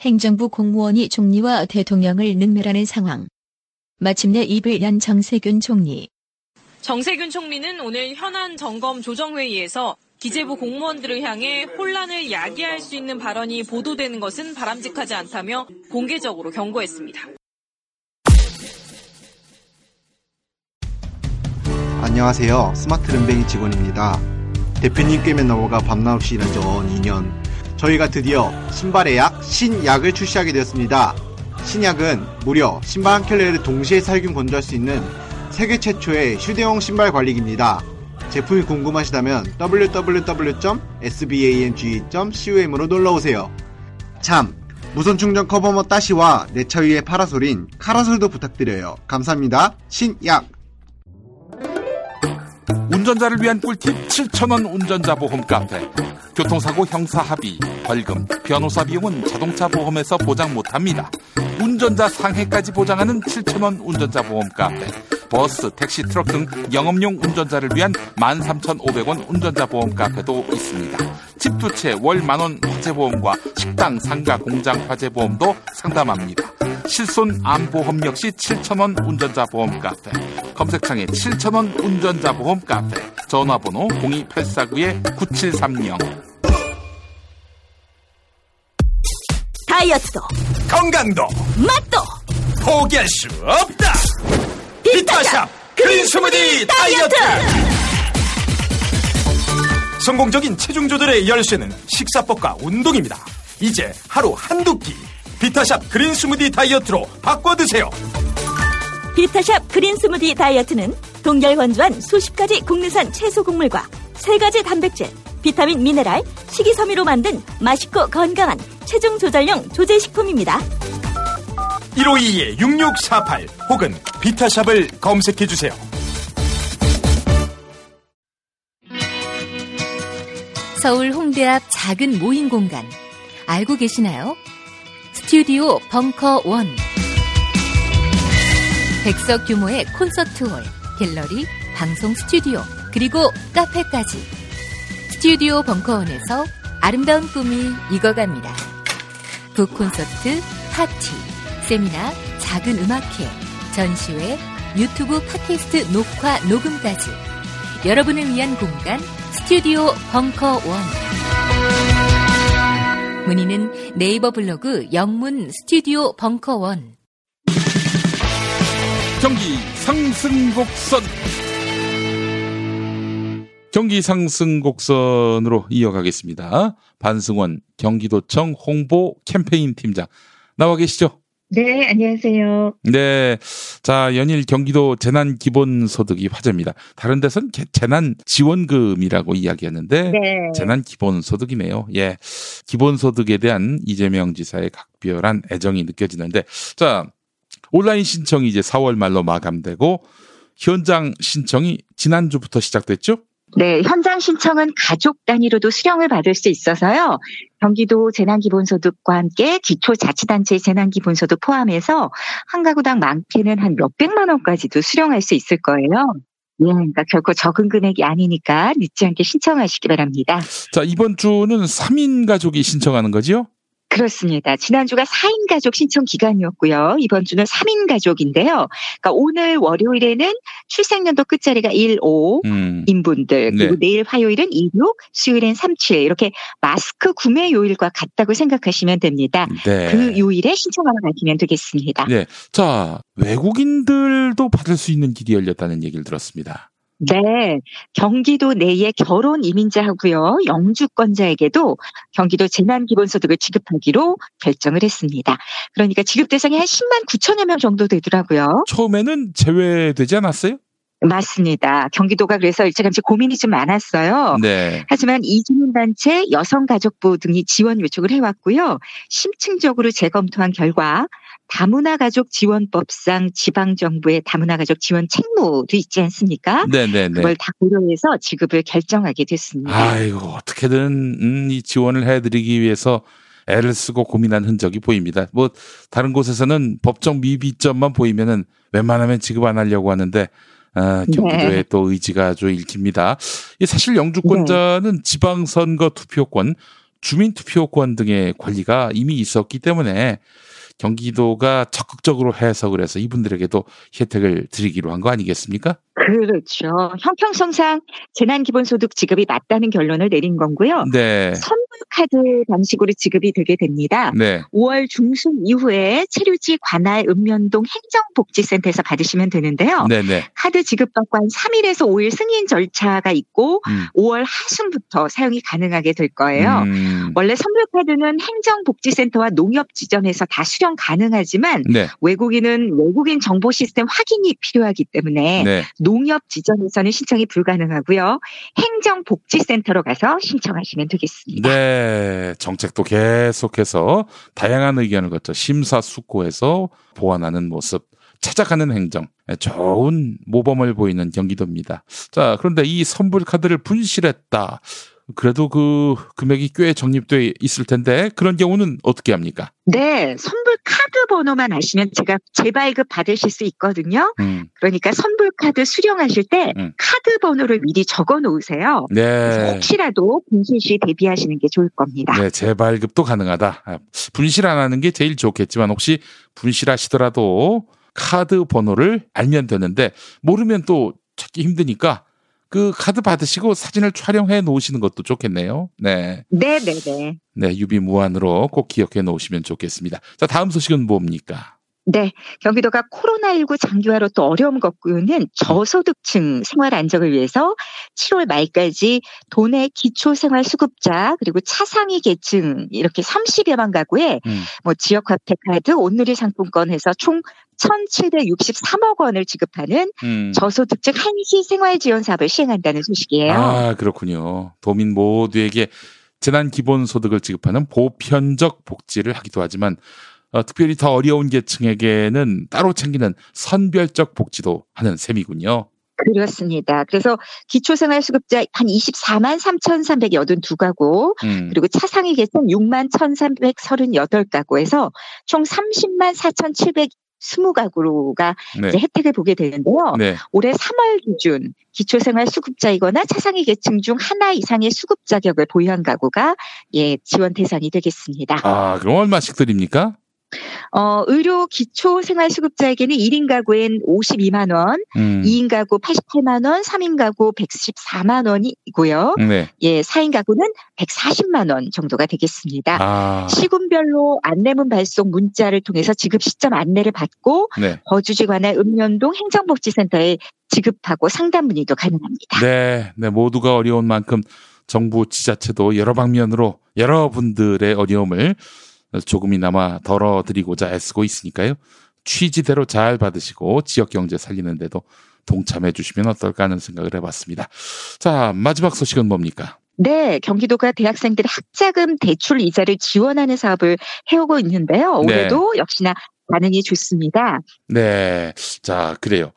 S5: 행정부 공무원이 총리와 대통령을 능멸하는 상황. 마침내 입을 연 정세균 총리.
S19: 정세균 총리는 오늘 현안 점검 조정회의에서 기재부 공무원들을 향해 혼란을 야기할 수 있는 발언이 보도되는 것은 바람직하지 않다며 공개적으로 경고했습니다.
S20: 안녕하세요. 스마트 른뱅이 직원입니다. 대표님 꿰매 넘어가 밤낮 없이 일한 지 2년. 저희가 드디어 신발의 약, 신약을 출시하게 되었습니다. 신약은 무려 신발 한 켤레를 동시에 살균 건조할 수 있는 세계 최초의 휴대용 신발 관리기입니다. 제품이 궁금하시다면 www.sbang.com으로 놀러오세요. 참, 무선 충전 커버머 따시와 내 차 위의 파라솔인 카라솔도 부탁드려요. 감사합니다. 신약!
S6: 운전자를 위한 꿀팁 7,000원 운전자 보험 카페. 교통사고 형사 합의, 벌금, 변호사 비용은 자동차 보험에서 보장 못합니다. 운전자 상해까지 보장하는 7,000원 운전자 보험 카페. 버스, 택시, 트럭 등 영업용 운전자를 위한 13,500원 운전자 보험 카페도 있습니다. 집 두 채 월 만원 화재보험과 식당, 상가, 공장 화재보험도 상담합니다. 실손 암보험 역시 7,000원 운전자 보험 카페. 검색창에 7,000원 운전자 보험 카페. 전화번호 02849-9730.
S18: 다이어트도
S21: 건강도
S18: 맛도
S21: 포기할 수 없다. 비타샵 그린 스무디 다이어트. 성공적인 체중 조절의 열쇠는 식사법과 운동입니다. 이제 하루 한두 끼 비타샵 그린 스무디 다이어트로 바꿔 드세요.
S18: 비타샵 그린 스무디 다이어트는 동결 건조한 수십 가지 국내산 채소 곡물과 세 가지 단백질, 비타민, 미네랄, 식이섬유로 만든 맛있고 건강한 체중 조절용 조제 식품입니다.
S21: 1522-6648 혹은 비타샵을 검색해 주세요.
S22: 서울 홍대 앞 작은 모임 공간 알고 계시나요? 스튜디오 벙커 원. 백석 규모의 콘서트홀, 갤러리, 방송 스튜디오, 그리고 카페까지. 스튜디오 벙커원에서 아름다운 꿈이 익어갑니다. 북콘서트, 파티, 세미나, 작은 음악회, 전시회, 유튜브 팟캐스트 녹화, 녹음까지. 여러분을 위한 공간, 스튜디오 벙커 원. 문의는 네이버 블로그 영문 스튜디오 벙커 원.
S7: 경기 상승 곡선. 경기 상승 곡선으로 이어가겠습니다. 반승원 경기도청 홍보 캠페인 팀장 나와 계시죠?
S23: 네, 안녕하세요.
S7: 네. 자, 연일 경기도 재난 기본소득이 화제입니다. 다른 데선 개- 재난 지원금이라고 이야기했는데
S23: 네.
S7: 재난 기본소득이네요. 예. 기본소득에 대한 이재명 지사의 각별한 애정이 느껴지는데 자, 온라인 신청이 이제 4월 말로 마감되고 현장 신청이 지난주부터 시작됐죠?
S23: 네, 현장 신청은 가족 단위로도 수령을 받을 수 있어서요. 경기도 재난기본소득과 함께 기초자치단체 재난기본소득 포함해서 한 가구당 많게는 한 몇백만 원까지도 수령할 수 있을 거예요. 예, 그러니까 결코 적은 금액이 아니니까 늦지 않게 신청하시기 바랍니다.
S7: 자, 이번 주는 3인 가족이 신청하는 거지요?
S23: 그렇습니다. 지난주가 4인 가족 신청 기간이었고요. 이번 주는 3인 가족인데요. 그러니까 오늘 월요일에는 출생연도 끝자리가 1, 5
S7: 음.
S23: 인분들 그리고
S7: 네.
S23: 내일 화요일은 2, 6, 수요일엔 3, 7 이렇게 마스크 구매 요일과 같다고 생각하시면 됩니다.
S7: 네.
S23: 그 요일에 신청하러 가시면 되겠습니다.
S7: 네. 자, 외국인들도 받을 수 있는 길이 열렸다는 얘기를 들었습니다.
S23: 네, 경기도 내의 결혼 이민자하고요, 영주권자에게도 경기도 재난기본소득을 지급하기로 결정을 했습니다. 그러니까 지급 대상이 한 10만 9천여 명 정도 되더라고요.
S7: 처음에는 제외되지 않았어요?
S23: 맞습니다. 경기도가 그래서 일찌감치 고민이 좀 많았어요.
S7: 네.
S23: 하지만 이주민단체, 여성가족부 등이 지원 요청을 해왔고요. 심층적으로 재검토한 결과 다문화 가족 지원법상 지방 정부의 다문화 가족 지원 책무도 있지 않습니까?
S7: 네네네.
S23: 그걸 다 고려해서 지급을 결정하게 됐습니다.
S7: 아이고, 어떻게든, 음, 이 지원을 해드리기 위해서 애를 쓰고 고민한 흔적이 보입니다. 뭐, 다른 곳에서는 법정 미비점만 보이면은 웬만하면 지급 안 하려고 하는데, 아, 경기도의
S23: 네.
S7: 또 의지가 아주 읽힙니다. 이 사실 영주권자는 지방선거 투표권, 주민투표권 등의 권리가 이미 있었기 때문에 경기도가 적극적으로 해석을 해서 이분들에게도 혜택을 드리기로 한 거 아니겠습니까?
S23: 그렇죠. 형평성상 재난기본소득 지급이 맞다는 결론을 내린 거고요.
S7: 네.
S23: 선불카드 방식으로 지급이 되게 됩니다.
S7: 네.
S23: 5월 중순 이후에 체류지 관할 읍면동 행정복지센터에서 받으시면 되는데요.
S7: 네네.
S23: 카드 지급받고 한 3일에서 5일 승인 절차가 있고
S7: 음.
S23: 5월 하순부터 사용이 가능하게 될 거예요.
S7: 음.
S23: 원래 선불카드는 행정복지센터와 농협지점에서 다 수령 가능하지만
S7: 네.
S23: 외국인은 외국인 정보 시스템 확인이 필요하기 때문에
S7: 네.
S23: 농협 지점에서는 신청이 불가능하고요. 행정복지센터로 가서 신청하시면 되겠습니다.
S7: 네, 정책도 계속해서 다양한 의견을 거쳐 심사숙고해서 보완하는 모습, 찾아가는 행정, 좋은 모범을 보이는 경기도입니다. 자, 그런데 이 선불 카드를 분실했다. 그래도 그 금액이 꽤 적립돼 있을 텐데 그런 경우는 어떻게 합니까?
S23: 네, 선불 카드 번호만 아시면 제가 재발급 받으실 수 있거든요.
S7: 음,
S23: 그러니까 선불 카드 수령하실 때
S7: 음.
S23: 카드 번호를 미리 적어 놓으세요.
S7: 네.
S23: 혹시라도 분실 시 대비하시는 게 좋을 겁니다.
S7: 네, 재발급도 가능하다. 아, 분실 안 하는 게 제일 좋겠지만 혹시 분실하시더라도 카드 번호를 알면 되는데 모르면 또 찾기 힘드니까 그 카드 받으시고 사진을 촬영해 놓으시는 것도 좋겠네요. 네.
S23: 네네네.
S7: 네, 유비 무한으로 꼭 기억해 놓으시면 좋겠습니다. 자, 다음 소식은 뭡니까?
S23: 네, 경기도가 코로나19 장기화로 또 어려움 겪고 있는 저소득층 생활 안정을 위해서 7월 말까지 도내 기초생활수급자 그리고 차상위 계층 이렇게 30여만 가구에
S7: 음.
S23: 뭐 지역화폐 카드, 온누리 상품권 해서 총 1,763억 원을 지급하는
S7: 음.
S23: 저소득층 한시 생활 지원 사업을 시행한다는 소식이에요.
S7: 아, 그렇군요. 도민 모두에게 재난 기본 소득을 지급하는 보편적 복지를 하기도 하지만 어, 특별히 더 어려운 계층에게는 따로 챙기는 선별적 복지도 하는 셈이군요.
S23: 그렇습니다. 그래서 기초생활수급자 한 24만 3,382가구,
S7: 음.
S23: 그리고 차상위 계층 6만 1,338가구에서 총 30만 4,720가구가
S7: 네.
S23: 이제 혜택을 보게 되는데요.
S7: 네.
S23: 올해 3월 기준 기초생활 수급자이거나 차상위 계층 중 하나 이상의 수급 자격을 보유한 가구가 예 지원 대상이 되겠습니다.
S7: 아, 그럼 얼마씩 드립니까?
S23: 어, 의료 기초 생활수급자에게는 1인 가구엔 52만 원,
S7: 음.
S23: 2인 가구 88만 원, 3인 가구 114만 원이고요.
S7: 네.
S23: 예, 4인 가구는 140만 원 정도가 되겠습니다.
S7: 아.
S23: 시군별로 안내문 발송 문자를 통해서 지급 시점 안내를 받고
S7: 네.
S23: 거주지 관할 읍면동 행정복지센터에 지급하고 상담 문의도 가능합니다.
S7: 네, 네, 모두가 어려운 만큼 정부 지자체도 여러 방면으로 여러분들의 어려움을 조금이나마 덜어드리고자 애쓰고 있으니까요. 취지대로 잘 받으시고 지역 경제 살리는데도 동참해 주시면 어떨까 하는 생각을 해봤습니다. 자, 마지막 소식은 뭡니까?
S23: 네, 경기도가 대학생들의 학자금 대출 이자를 지원하는 사업을 해오고 있는데요.
S7: 네.
S23: 올해도 역시나 반응이 좋습니다.
S7: 네. 자, 그래요.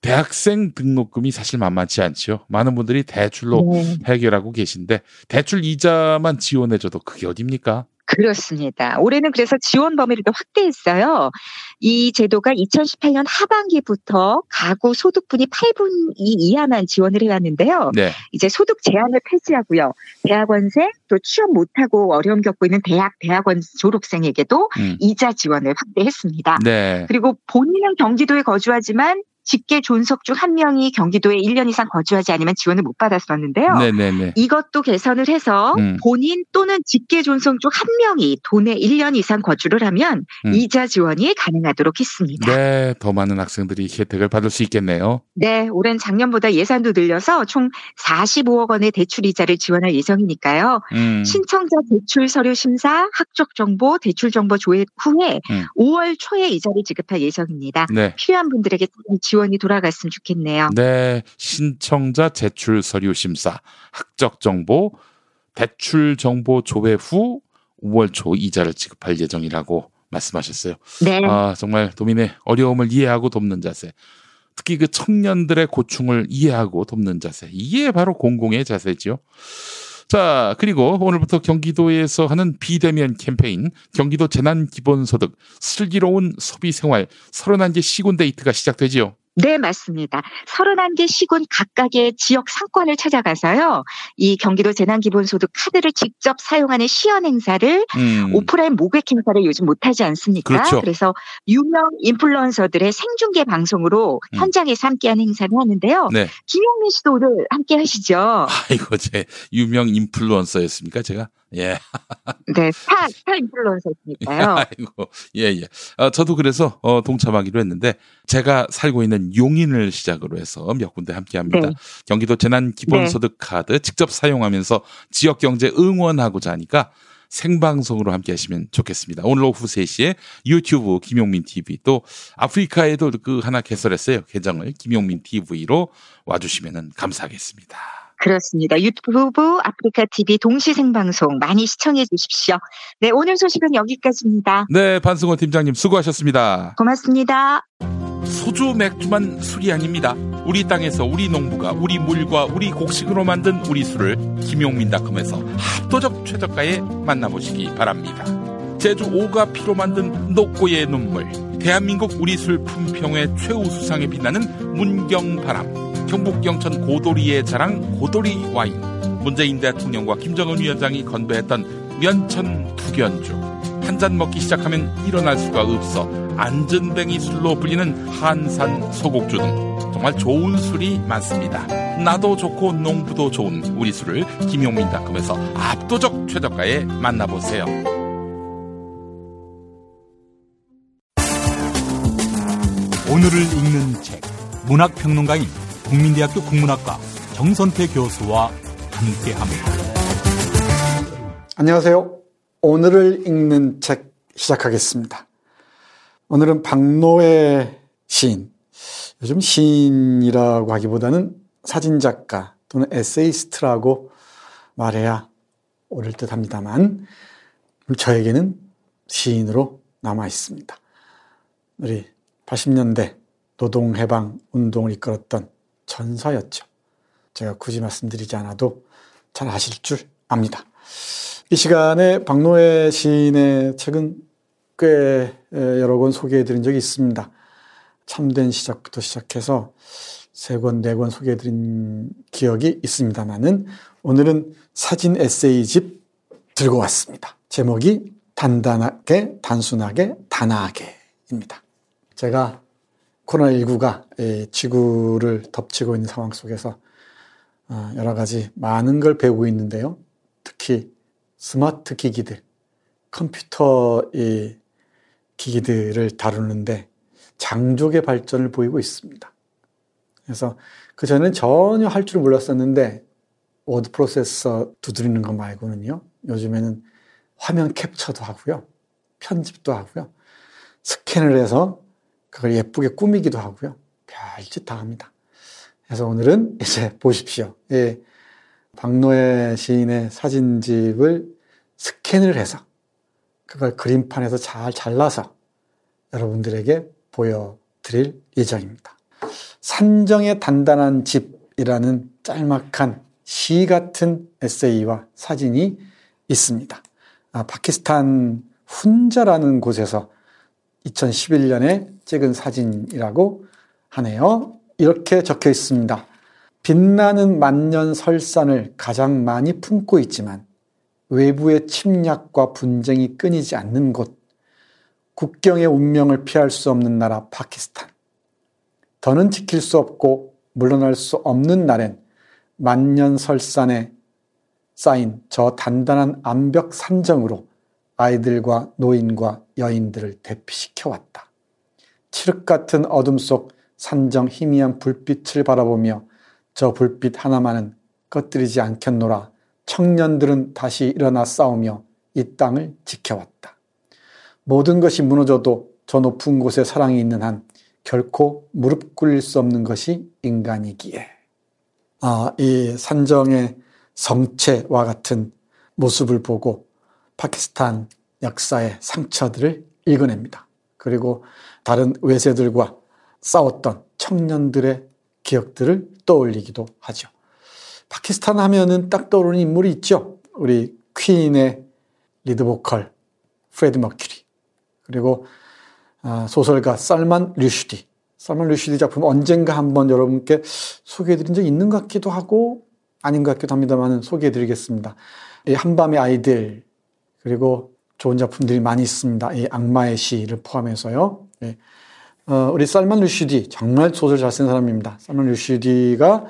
S7: 대학생 등록금이 사실 만만치 않죠. 많은 분들이 대출로
S23: 네.
S7: 해결하고 계신데 대출 이자만 지원해줘도 그게 어딥니까?
S23: 그렇습니다. 올해는 그래서 지원 범위를 또 확대했어요. 이 제도가 2018년 하반기부터 가구 소득분이 8분 이하만 지원을 해왔는데요.
S7: 네.
S23: 이제 소득 제한을 폐지하고요. 대학원생 또 취업 못하고 어려움 겪고 있는 대학 대학원 졸업생에게도
S7: 음.
S23: 이자 지원을 확대했습니다.
S7: 네.
S23: 그리고 본인은 경기도에 거주하지만 직계 존속 중 한 명이 경기도에 1년 이상 거주하지 않으면 지원을 못 받았었는데요.
S7: 네네네.
S23: 이것도 개선을 해서
S7: 음.
S23: 본인 또는 직계 존속 중 한 명이 도내 1년 이상 거주를 하면
S7: 음.
S23: 이자 지원이 가능하도록 했습니다.
S7: 네, 더 많은 학생들이 혜택을 받을 수 있겠네요.
S23: 네, 올해는 작년보다 예산도 늘려서 총 45억 원의 대출 이자를 지원할 예정이니까요.
S7: 음.
S23: 신청자 대출 서류 심사, 학적 정보, 대출 정보 조회 후에
S7: 음.
S23: 5월 초에 이자를 지급할 예정입니다.
S7: 네.
S23: 필요한 분들에게 지원이 돌아갔으면 좋겠네요.
S7: 네, 신청자 제출 서류 심사, 학적 정보, 대출 정보 조회 후 5월 초 이자를 지급할 예정이라고 말씀하셨어요.
S23: 네.
S7: 아, 정말 도민의 어려움을 이해하고 돕는 자세. 특히 그 청년들의 고충을 이해하고 돕는 자세. 이게 바로 공공의 자세지요. 자, 그리고 오늘부터 경기도에서 하는 비대면 캠페인 경기도 재난기본소득 슬기로운 소비생활 31개 시군 데이트가 시작되지요.
S23: 네, 맞습니다. 31개 시군 각각의 지역 상권을 찾아가서요. 이 경기도 재난기본소득 카드를 직접 사용하는 시연 행사를
S7: 음.
S23: 오프라인 모객 행사를 요즘 못하지 않습니까?
S7: 그렇죠.
S23: 래서 유명 인플루언서들의 생중계 방송으로
S7: 음.
S23: 현장에서 함께하는 행사를 하는데요.
S7: 네.
S23: 김용민 씨도 오늘 함께 하시죠.
S7: 아이고, 제 유명 인플루언서였습니까, 제가? 예.
S23: 네, 스타, 스타 인플루언서니까요.
S7: 아이고, 예, 예. 아, 저도 그래서, 어, 동참하기로 했는데, 제가 살고 있는 용인을 시작으로 해서 몇 군데 함께 합니다.
S23: 네.
S7: 경기도 재난 기본소득 카드 직접 사용하면서 지역 경제 응원하고자 하니까 생방송으로 함께 하시면 좋겠습니다. 오늘 오후 3시에 유튜브 김용민 TV 또 아프리카에도 그 하나 개설했어요. 계정을 김용민 TV로 와주시면 감사하겠습니다.
S23: 그렇습니다. 유튜브 아프리카 TV 동시 생방송 많이 시청해 주십시오. 네, 오늘 소식은 여기까지입니다.
S7: 네, 반승호 팀장님 수고하셨습니다.
S23: 고맙습니다.
S7: 소주 맥주만 술이 아닙니다. 우리 땅에서 우리 농부가 우리 물과 우리 곡식으로 만든 우리 술을 김용민닷컴에서 합도적 최저가에 만나보시기 바랍니다. 제주 오가 피로 만든 녹고의 눈물, 대한민국 우리 술 품평회 최우수상에 빛나는 문경바람, 경북 영천 고도리의 자랑 고도리 와인, 문재인 대통령과 김정은 위원장이 건배했던 면천 투견주, 한 잔 먹기 시작하면 일어날 수가 없어 안전뱅이 술로 불리는 한산 소곡주 등
S6: 정말 좋은 술이 많습니다. 나도 좋고 농부도 좋은 우리 술을 김용민닷컴에서 압도적 최저가에 만나보세요.
S2: 오늘을 읽는 책 문학평론가인 국민대학교 국문학과 정선태 교수와 함께합니다.
S24: 안녕하세요. 오늘을 읽는 책 시작하겠습니다. 오늘은 박노해 시인, 요즘 시인이라고 하기보다는 사진작가 또는 에세이스트라고 말해야 옳을 듯 합니다만, 저에게는 시인으로 남아 있습니다. 우리 80년대 노동해방 운동을 이끌었던 전사였죠. 제가 굳이 말씀드리지 않아도 잘 아실 줄 압니다. 이 시간에 박노해 시인의 책은 꽤 여러 권 소개해 드린 적이 있습니다. 참된 시작부터 시작해서 세 권, 네 권 소개해 드린 기억이 있습니다만은 오늘은 사진 에세이집 들고 왔습니다. 제목이 단단하게, 단순하게, 단아하게입니다. 제가 코로나19가 지구를 덮치고 있는 상황 속에서 어, 여러 가지 많은 걸 배우고 있는데요. 특히 스마트 기기들, 컴퓨터 기기들을 다루는데 장족의 발전을 보이고 있습니다. 그래서 그 전에는 전혀 할 줄 몰랐었는데 워드 프로세서 두드리는 거 말고는요. 요즘에는 화면 캡처도 하고요. 편집도 하고요. 스캔을 해서 그걸 예쁘게 꾸미기도 하고요. 별짓 다 합니다. 그래서 오늘은 이제 보십시오. 예, 박노해 시인의 사진집을 스캔을 해서 그걸 그림판에서 잘 잘라서 여러분들에게 보여드릴 예정입니다. 산정의 단단한 집이라는 짤막한 시 같은 에세이와 사진이 있습니다. 아, 파키스탄 훈자라는 곳에서 2011년에 찍은 사진이라고 하네요. 이렇게 적혀 있습니다. 빛나는 만년 설산을 가장 많이 품고 있지만 외부의 침략과 분쟁이 끊이지 않는 곳, 국경의 운명을 피할 수 없는 나라 파키스탄. 더는 지킬 수 없고 물러날 수 없는 날엔 만년 설산에 쌓인 저 단단한 암벽 산정으로 아이들과 노인과 여인들을 대피시켜 왔다. 칠흑 같은 어둠 속 산정 희미한 불빛을 바라보며 저 불빛 하나만은 꺼뜨리지 않겠노라 청년들은 다시 일어나 싸우며 이 땅을 지켜왔다. 모든 것이 무너져도 저 높은 곳에 사랑이 있는 한 결코 무릎 꿇릴 수 없는 것이 인간이기에. 아, 이 산정의 성체와 같은 모습을 보고 파키스탄 역사의 상처들을 읽어냅니다. 그리고 다른 외세들과 싸웠던 청년들의 기억들을 떠올리기도 하죠. 파키스탄 하면은 딱 떠오르는 인물이 있죠. 우리 퀸의 리드 보컬 프레드 머큐리 그리고 아, 소설가 살만 루슈디 살만 루슈디 작품 언젠가 한번 여러분께 소개해드린 적 있는 것 같기도 하고 아닌 것 같기도 합니다만 소개해드리겠습니다. 이 한밤의 아이들 그리고 좋은 작품들이 많이 있습니다. 이 악마의 시를 포함해서요. 네. 어, 우리 살만 류슈디 정말 소설 잘 쓴 사람입니다. 살만 류슈디가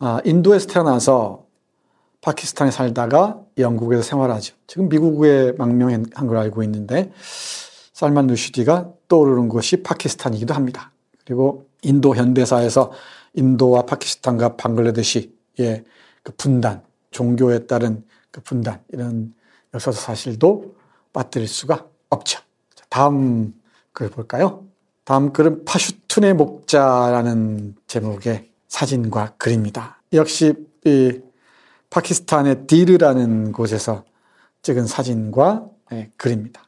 S24: 아, 인도에서 태어나서 파키스탄에 살다가 영국에서 생활하죠. 지금 미국에 망명한 걸 알고 있는데 살만 루슈디가 떠오르는 곳이 파키스탄이기도 합니다. 그리고 인도 현대사에서 인도와 파키스탄과 방글라데시의 그 분단, 종교에 따른 그 분단 이런 역사적 사실도 빠뜨릴 수가 없죠. 다음 글 볼까요? 다음 글은 파슈툰의 목자라는 제목의 사진과 글입니다. 역시 이 파키스탄의 디르라는 곳에서 찍은 사진과 네, 글입니다.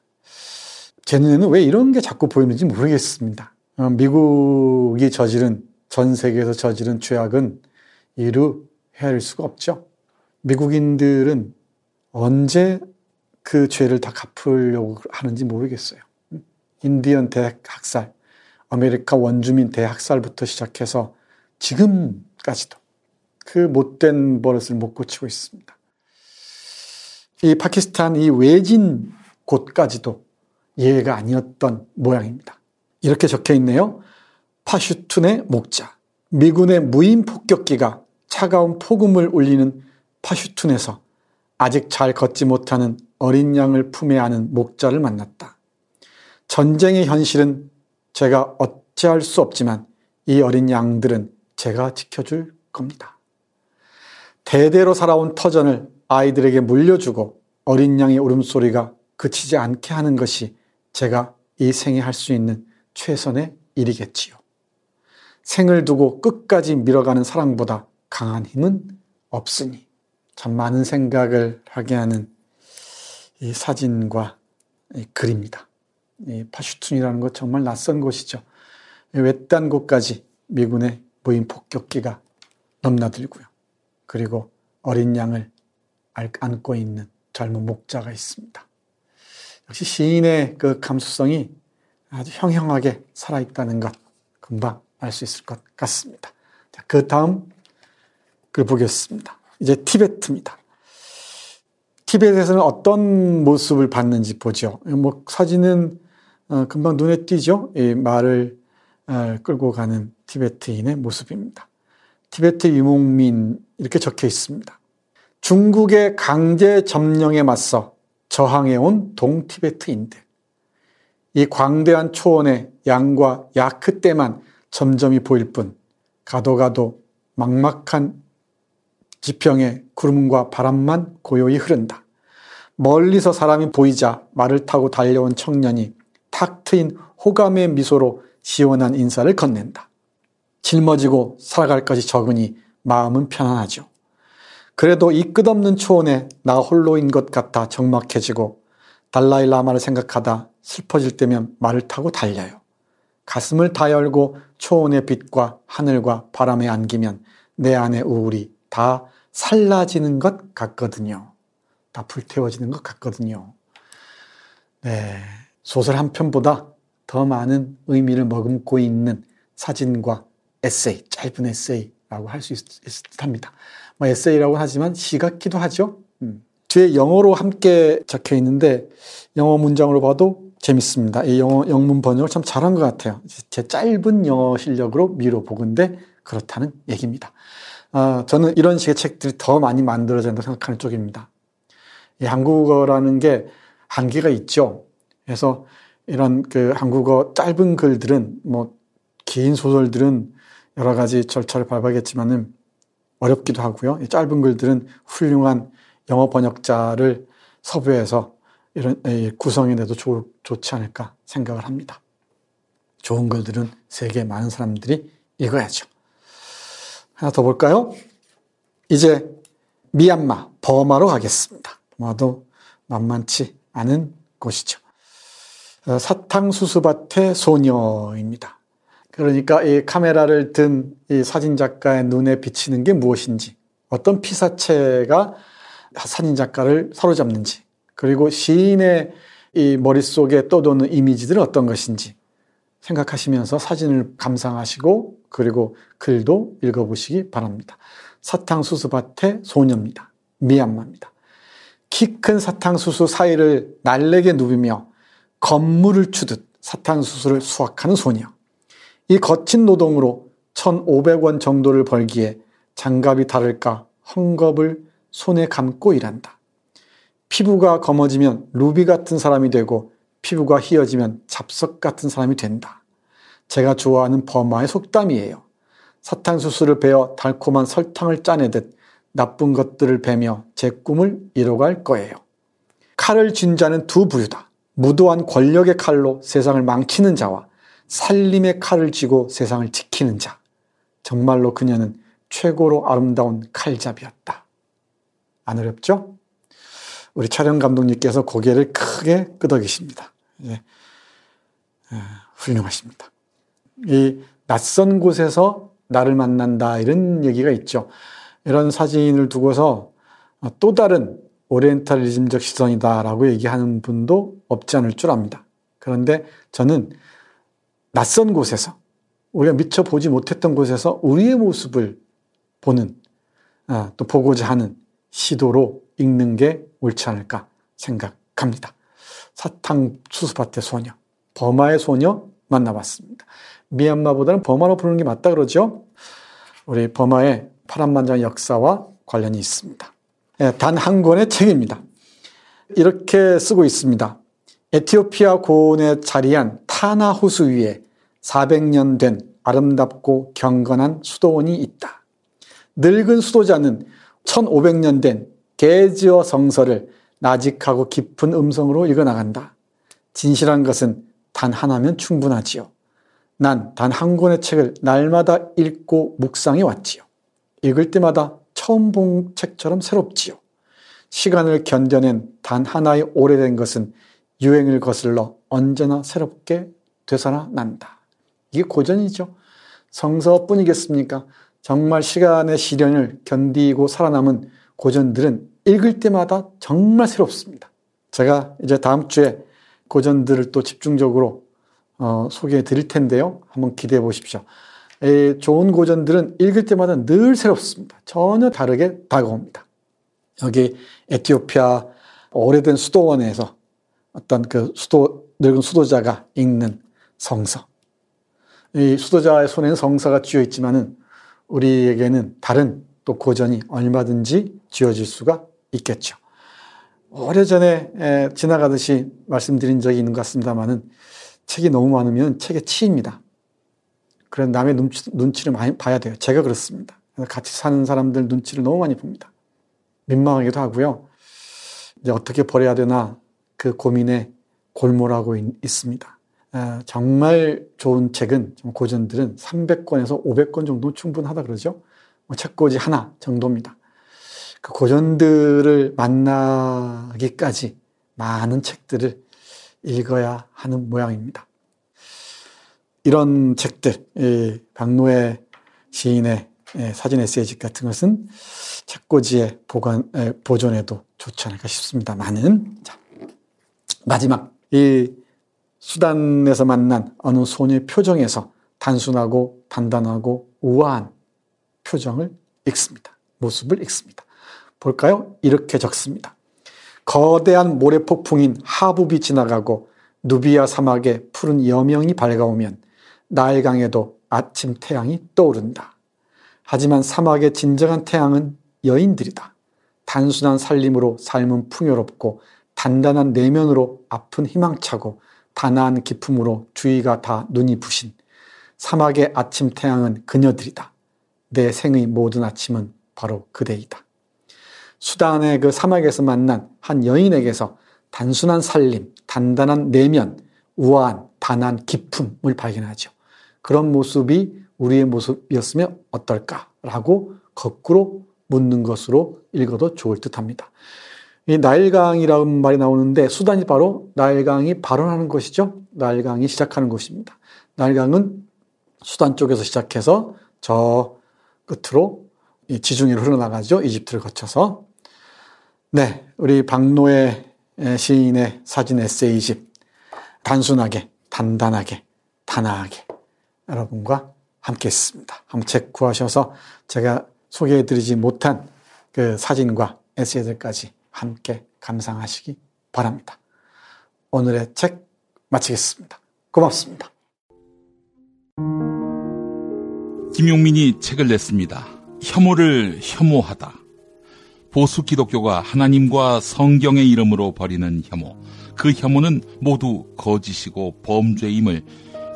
S24: 제 눈에는 왜 이런 게 자꾸 보이는지 모르겠습니다. 어, 미국이 저지른 전 세계에서 저지른 죄악은 이루 헤아릴 수가 없죠. 미국인들은 언제 그 죄를 다 갚으려고 하는지 모르겠어요. 인디언 대학살, 아메리카 원주민 대학살부터 시작해서 지금까지도 그 못된 버릇을 못 고치고 있습니다. 이 파키스탄 이 외진 곳까지도 예외가 아니었던 모양입니다. 이렇게 적혀 있네요. 파슈툰의 목자. 미군의 무인 폭격기가 차가운 폭음을 울리는 파슈툰에서 아직 잘 걷지 못하는 어린 양을 품에 안은 목자를 만났다. 전쟁의 현실은 제가 어찌할 수 없지만 이 어린 양들은 제가 지켜줄 겁니다. 대대로 살아온 터전을 아이들에게 물려주고 어린 양의 울음소리가 그치지 않게 하는 것이 제가 이 생에 할 수 있는 최선의 일이겠지요. 생을 두고 끝까지 밀어가는 사랑보다 강한 힘은 없으니 참 많은 생각을 하게 하는 이 사진과 이 글입니다. 이 파슈툰이라는 것 정말 낯선 곳이죠. 외딴 곳까지 미군의 무인 폭격기가 넘나들고요. 그리고 어린 양을 안고 있는 젊은 목자가 있습니다. 역시 시인의 그 감수성이 아주 형형하게 살아있다는 것 금방 알 수 있을 것 같습니다. 자, 그 다음 글 보겠습니다. 이제 티베트입니다. 티베트에서는 어떤 모습을 봤는지 보죠. 뭐 사진은 어, 금방 눈에 띄죠. 이 말을 어, 끌고 가는 티베트인의 모습입니다. 티베트 유목민 이렇게 적혀 있습니다. 중국의 강제 점령에 맞서 저항해온 동티베트인들. 이 광대한 초원에 양과 야크 때만 점점이 보일 뿐 가도 가도 막막한 지평에 구름과 바람만 고요히 흐른다. 멀리서 사람이 보이자 말을 타고 달려온 청년이 탁 트인 호감의 미소로 시원한 인사를 건넨다. 짊어지고 살아갈 것이 적으니 마음은 편안하죠. 그래도 이 끝없는 초원에 나 홀로인 것 같아 적막해지고 달라이 라마를 생각하다 슬퍼질 때면 말을 타고 달려요. 가슴을 다 열고 초원의 빛과 하늘과 바람에 안기면 내 안의 우울이 다 살라지는 것 같거든요. 다 불태워지는 것 같거든요. 네. 소설 한 편보다 더 많은 의미를 머금고 있는 사진과 에세이, 짧은 에세이라고 할 수 있을 듯 합니다. 뭐 에세이라고 하지만 시 같기도 하죠. 음. 뒤에 영어로 함께 적혀 있는데 영어 문장으로 봐도 재밌습니다. 이 영어 영문 번역을 참 잘한 것 같아요. 제 짧은 영어 실력으로 미로 보건데 그렇다는 얘기입니다. 아, 저는 이런 식의 책들이 더 많이 만들어져야 된다고 생각하는 쪽입니다. 이 한국어라는 게 한계가 있죠. 그래서 이런 그 한국어 짧은 글들은 뭐 긴 소설들은 여러 가지 절차를 밟아야겠지만은 어렵기도 하고요. 짧은 글들은 훌륭한 영어 번역자를 섭외해서 이런 구성해내도 좋, 좋지 않을까 생각을 합니다. 좋은 글들은 세계 많은 사람들이 읽어야죠. 하나 더 볼까요? 이제 미얀마, 버마로 가겠습니다. 버마도 만만치 않은 곳이죠. 어, 사탕수수밭의 소녀입니다. 그러니까 이 카메라를 든 이 사진 작가의 눈에 비치는 게 무엇인지, 어떤 피사체가 사진 작가를 사로잡는지, 그리고 시인의 이 머릿속에 떠도는 이미지들은 어떤 것인지 생각하시면서 사진을 감상하시고 그리고 글도 읽어보시기 바랍니다. 사탕수수밭의 소녀입니다. 미얀마입니다. 키 큰 사탕수수 사이를 날래게 누비며 건물을 추듯 사탕수수를 수확하는 소녀. 이 거친 노동으로 1,500원 정도를 벌기에 장갑이 다를까 헝겊을 손에 감고 일한다. 피부가 검어지면 루비 같은 사람이 되고 피부가 희어지면 잡석 같은 사람이 된다. 제가 좋아하는 버마의 속담이에요. 사탕수수를 베어 달콤한 설탕을 짜내듯 나쁜 것들을 베며 제 꿈을 이뤄갈 거예요. 칼을 쥔 자는 두 부류다. 무도한 권력의 칼로 세상을 망치는 자와 살림의 칼을 쥐고 세상을 지키는 자. 정말로 그녀는 최고로 아름다운 칼잡이였다. 안 어렵죠? 우리 촬영 감독님께서 고개를 크게 끄덕이십니다. 예. 아, 훌륭하십니다. 이 낯선 곳에서 나를 만난다 이런 얘기가 있죠. 이런 사진을 두고서 또 다른 오리엔탈리즘적 시선이다라고 얘기하는 분도 없지 않을 줄 압니다. 그런데 저는 낯선 곳에서 우리가 미처 보지 못했던 곳에서 우리의 모습을 보는 아, 또 보고자 하는 시도로 읽는 게 옳지 않을까 생각합니다. 사탕 수수밭의 소녀, 버마의 소녀 만나봤습니다. 미얀마보다는 버마로 부르는 게 맞다 그러죠? 우리 버마의 파란만장 역사와 관련이 있습니다. 예, 단한 권의 책입니다. 이렇게 쓰고 있습니다. 에티오피아 고원에 자리한 타나 호수 위에 400년 된 아름답고 경건한 수도원이 있다. 늙은 수도자는 1500년 된 게지어 성서를 나직하고 깊은 음성으로 읽어나간다. 진실한 것은 단 하나면 충분하지요. 난 단 한 권의 책을 날마다 읽고 묵상해 왔지요. 읽을 때마다 처음 본 책처럼 새롭지요. 시간을 견뎌낸 단 하나의 오래된 것은 유행을 거슬러 언제나 새롭게 되살아난다. 이게 고전이죠. 성서뿐이겠습니까? 정말 시간의 시련을 견디고 살아남은 고전들은 읽을 때마다 정말 새롭습니다. 제가 이제 다음 주에 고전들을 또 집중적으로 어, 소개해 드릴 텐데요. 한번 기대해 보십시오. 에, 좋은 고전들은 읽을 때마다 늘 새롭습니다. 전혀 다르게 다가옵니다. 여기 에티오피아 오래된 수도원에서 어떤 그 수도, 늙은 수도자가 읽는 성서. 이 수도자의 손에는 성서가 쥐어 있지만은 우리에게는 다른 또 고전이 얼마든지 쥐어질 수가 있겠죠. 오래전에 지나가듯이 말씀드린 적이 있는 것 같습니다만은 책이 너무 많으면 책에 치입니다. 그래서 남의 눈치, 눈치를 많이 봐야 돼요. 제가 그렇습니다. 같이 사는 사람들 눈치를 너무 많이 봅니다. 민망하기도 하고요. 이제 어떻게 버려야 되나 그 고민에 골몰하고 있, 습니다 정말 좋은 책은, 고전들은 300권에서 500권 정도 충분하다 그러죠. 뭐 책꽂이 하나 정도입니다. 그 고전들을 만나기까지 많은 책들을 읽어야 하는 모양입니다. 이런 책들, 박노해 시인의 사진 에세이집 같은 것은 책꽂이에 보관, 보존해도 좋지 않을까 싶습니다만은, 자, 마지막, 이 수단에서 만난 어느 소녀의 표정에서 단순하고 단단하고 우아한 표정을 읽습니다. 모습을 읽습니다. 볼까요? 이렇게 적습니다. 거대한 모래폭풍인 하부비 지나가고 누비아 사막의 푸른 여명이 밝아오면 나일강에도 아침 태양이 떠오른다. 하지만 사막의 진정한 태양은 여인들이다. 단순한 살림으로 삶은 풍요롭고 단단한 내면으로 아픈 희망차고 단아한 기품으로 주위가 다 눈이 부신 사막의 아침 태양은 그녀들이다. 내 생의 모든 아침은 바로 그대이다. 수단의 그 사막에서 만난 한 여인에게서 단순한 살림, 단단한 내면, 우아한, 단한 기품을 발견하죠. 그런 모습이 우리의 모습이었으면 어떨까라고 거꾸로 묻는 것으로 읽어도 좋을 듯 합니다. 이 나일강이라는 말이 나오는데 수단이 바로 나일강이 발원하는 것이죠. 나일강이 시작하는 곳입니다. 나일강은 수단 쪽에서 시작해서 저 끝으로 지중해로 흘러나가죠. 이집트를 거쳐서. 네, 우리 박노의 시인의 사진 에세이집 단순하게, 단단하게, 단아하게 여러분과 함께 했습니다. 한번 책 구하셔서 제가 소개해드리지 못한 그 사진과 에세이들까지 함께 감상하시기 바랍니다. 오늘의 책 마치겠습니다. 고맙습니다.
S6: 김용민이 책을 냈습니다. 혐오를 혐오하다. 보수 기독교가 하나님과 성경의 이름으로 벌이는 혐오. 그 혐오는 모두 거짓이고 범죄임을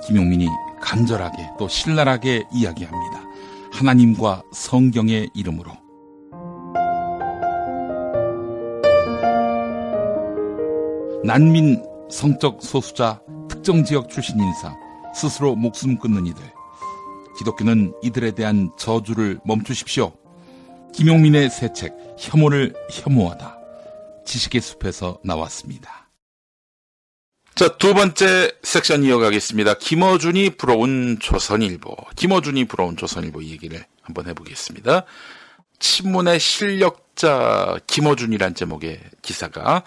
S6: 김용민이 간절하게 또 신랄하게 이야기합니다. 하나님과 성경의 이름으로. 난민, 성적 소수자, 특정 지역 출신 인사, 스스로 목숨 끊는 이들. 기독교는 이들에 대한 저주를 멈추십시오. 김용민의 새 책, 혐오를 혐오하다. 지식의 숲에서 나왔습니다.
S7: 자, 두 번째 섹션 이어가겠습니다. 김어준이 부러운 조선일보. 김어준이 부러운 조선일보 얘기를 한번 해보겠습니다. 친문의 실력자 김어준이란 제목의 기사가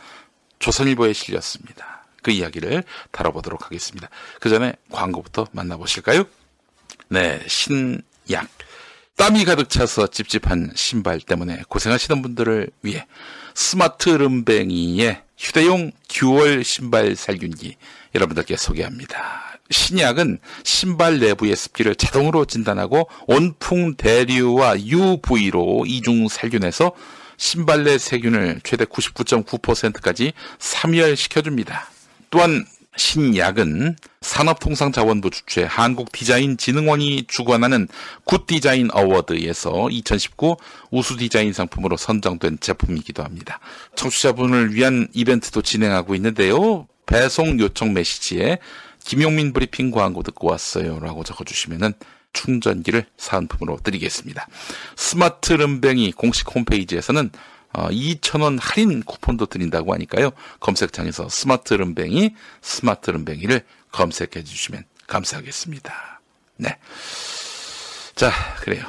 S7: 조선일보에 실렸습니다. 그 이야기를 다뤄보도록 하겠습니다. 그 전에 광고부터 만나보실까요? 네, 신약. 땀이 가득 차서 찝찝한 신발 때문에 고생하시는 분들을 위해 스마트름뱅이의 휴대용 듀얼 신발 살균기 여러분들께 소개합니다. 신약은 신발 내부의 습기를 자동으로 진단하고 온풍 대류와 UV로 이중 살균해서 신발 내 세균을 최대 99.9%까지 사멸시켜줍니다. 또한 신약은 산업통상자원부 주최 한국디자인진흥원이 주관하는 굿디자인 어워드에서 2019 우수 디자인 상품으로 선정된 제품이기도 합니다. 청취자분을 위한 이벤트도 진행하고 있는데요. 배송 요청 메시지에 김용민 브리핑 광고 듣고 왔어요. 라고 적어주시면은 충전기를 사은품으로 드리겠습니다. 스마트름뱅이 공식 홈페이지에서는 어, 2,000원 할인 쿠폰도 드린다고 하니까요. 검색창에서 스마트름뱅이, 스마트름뱅이를 검색해 주시면 감사하겠습니다. 네. 자, 그래요.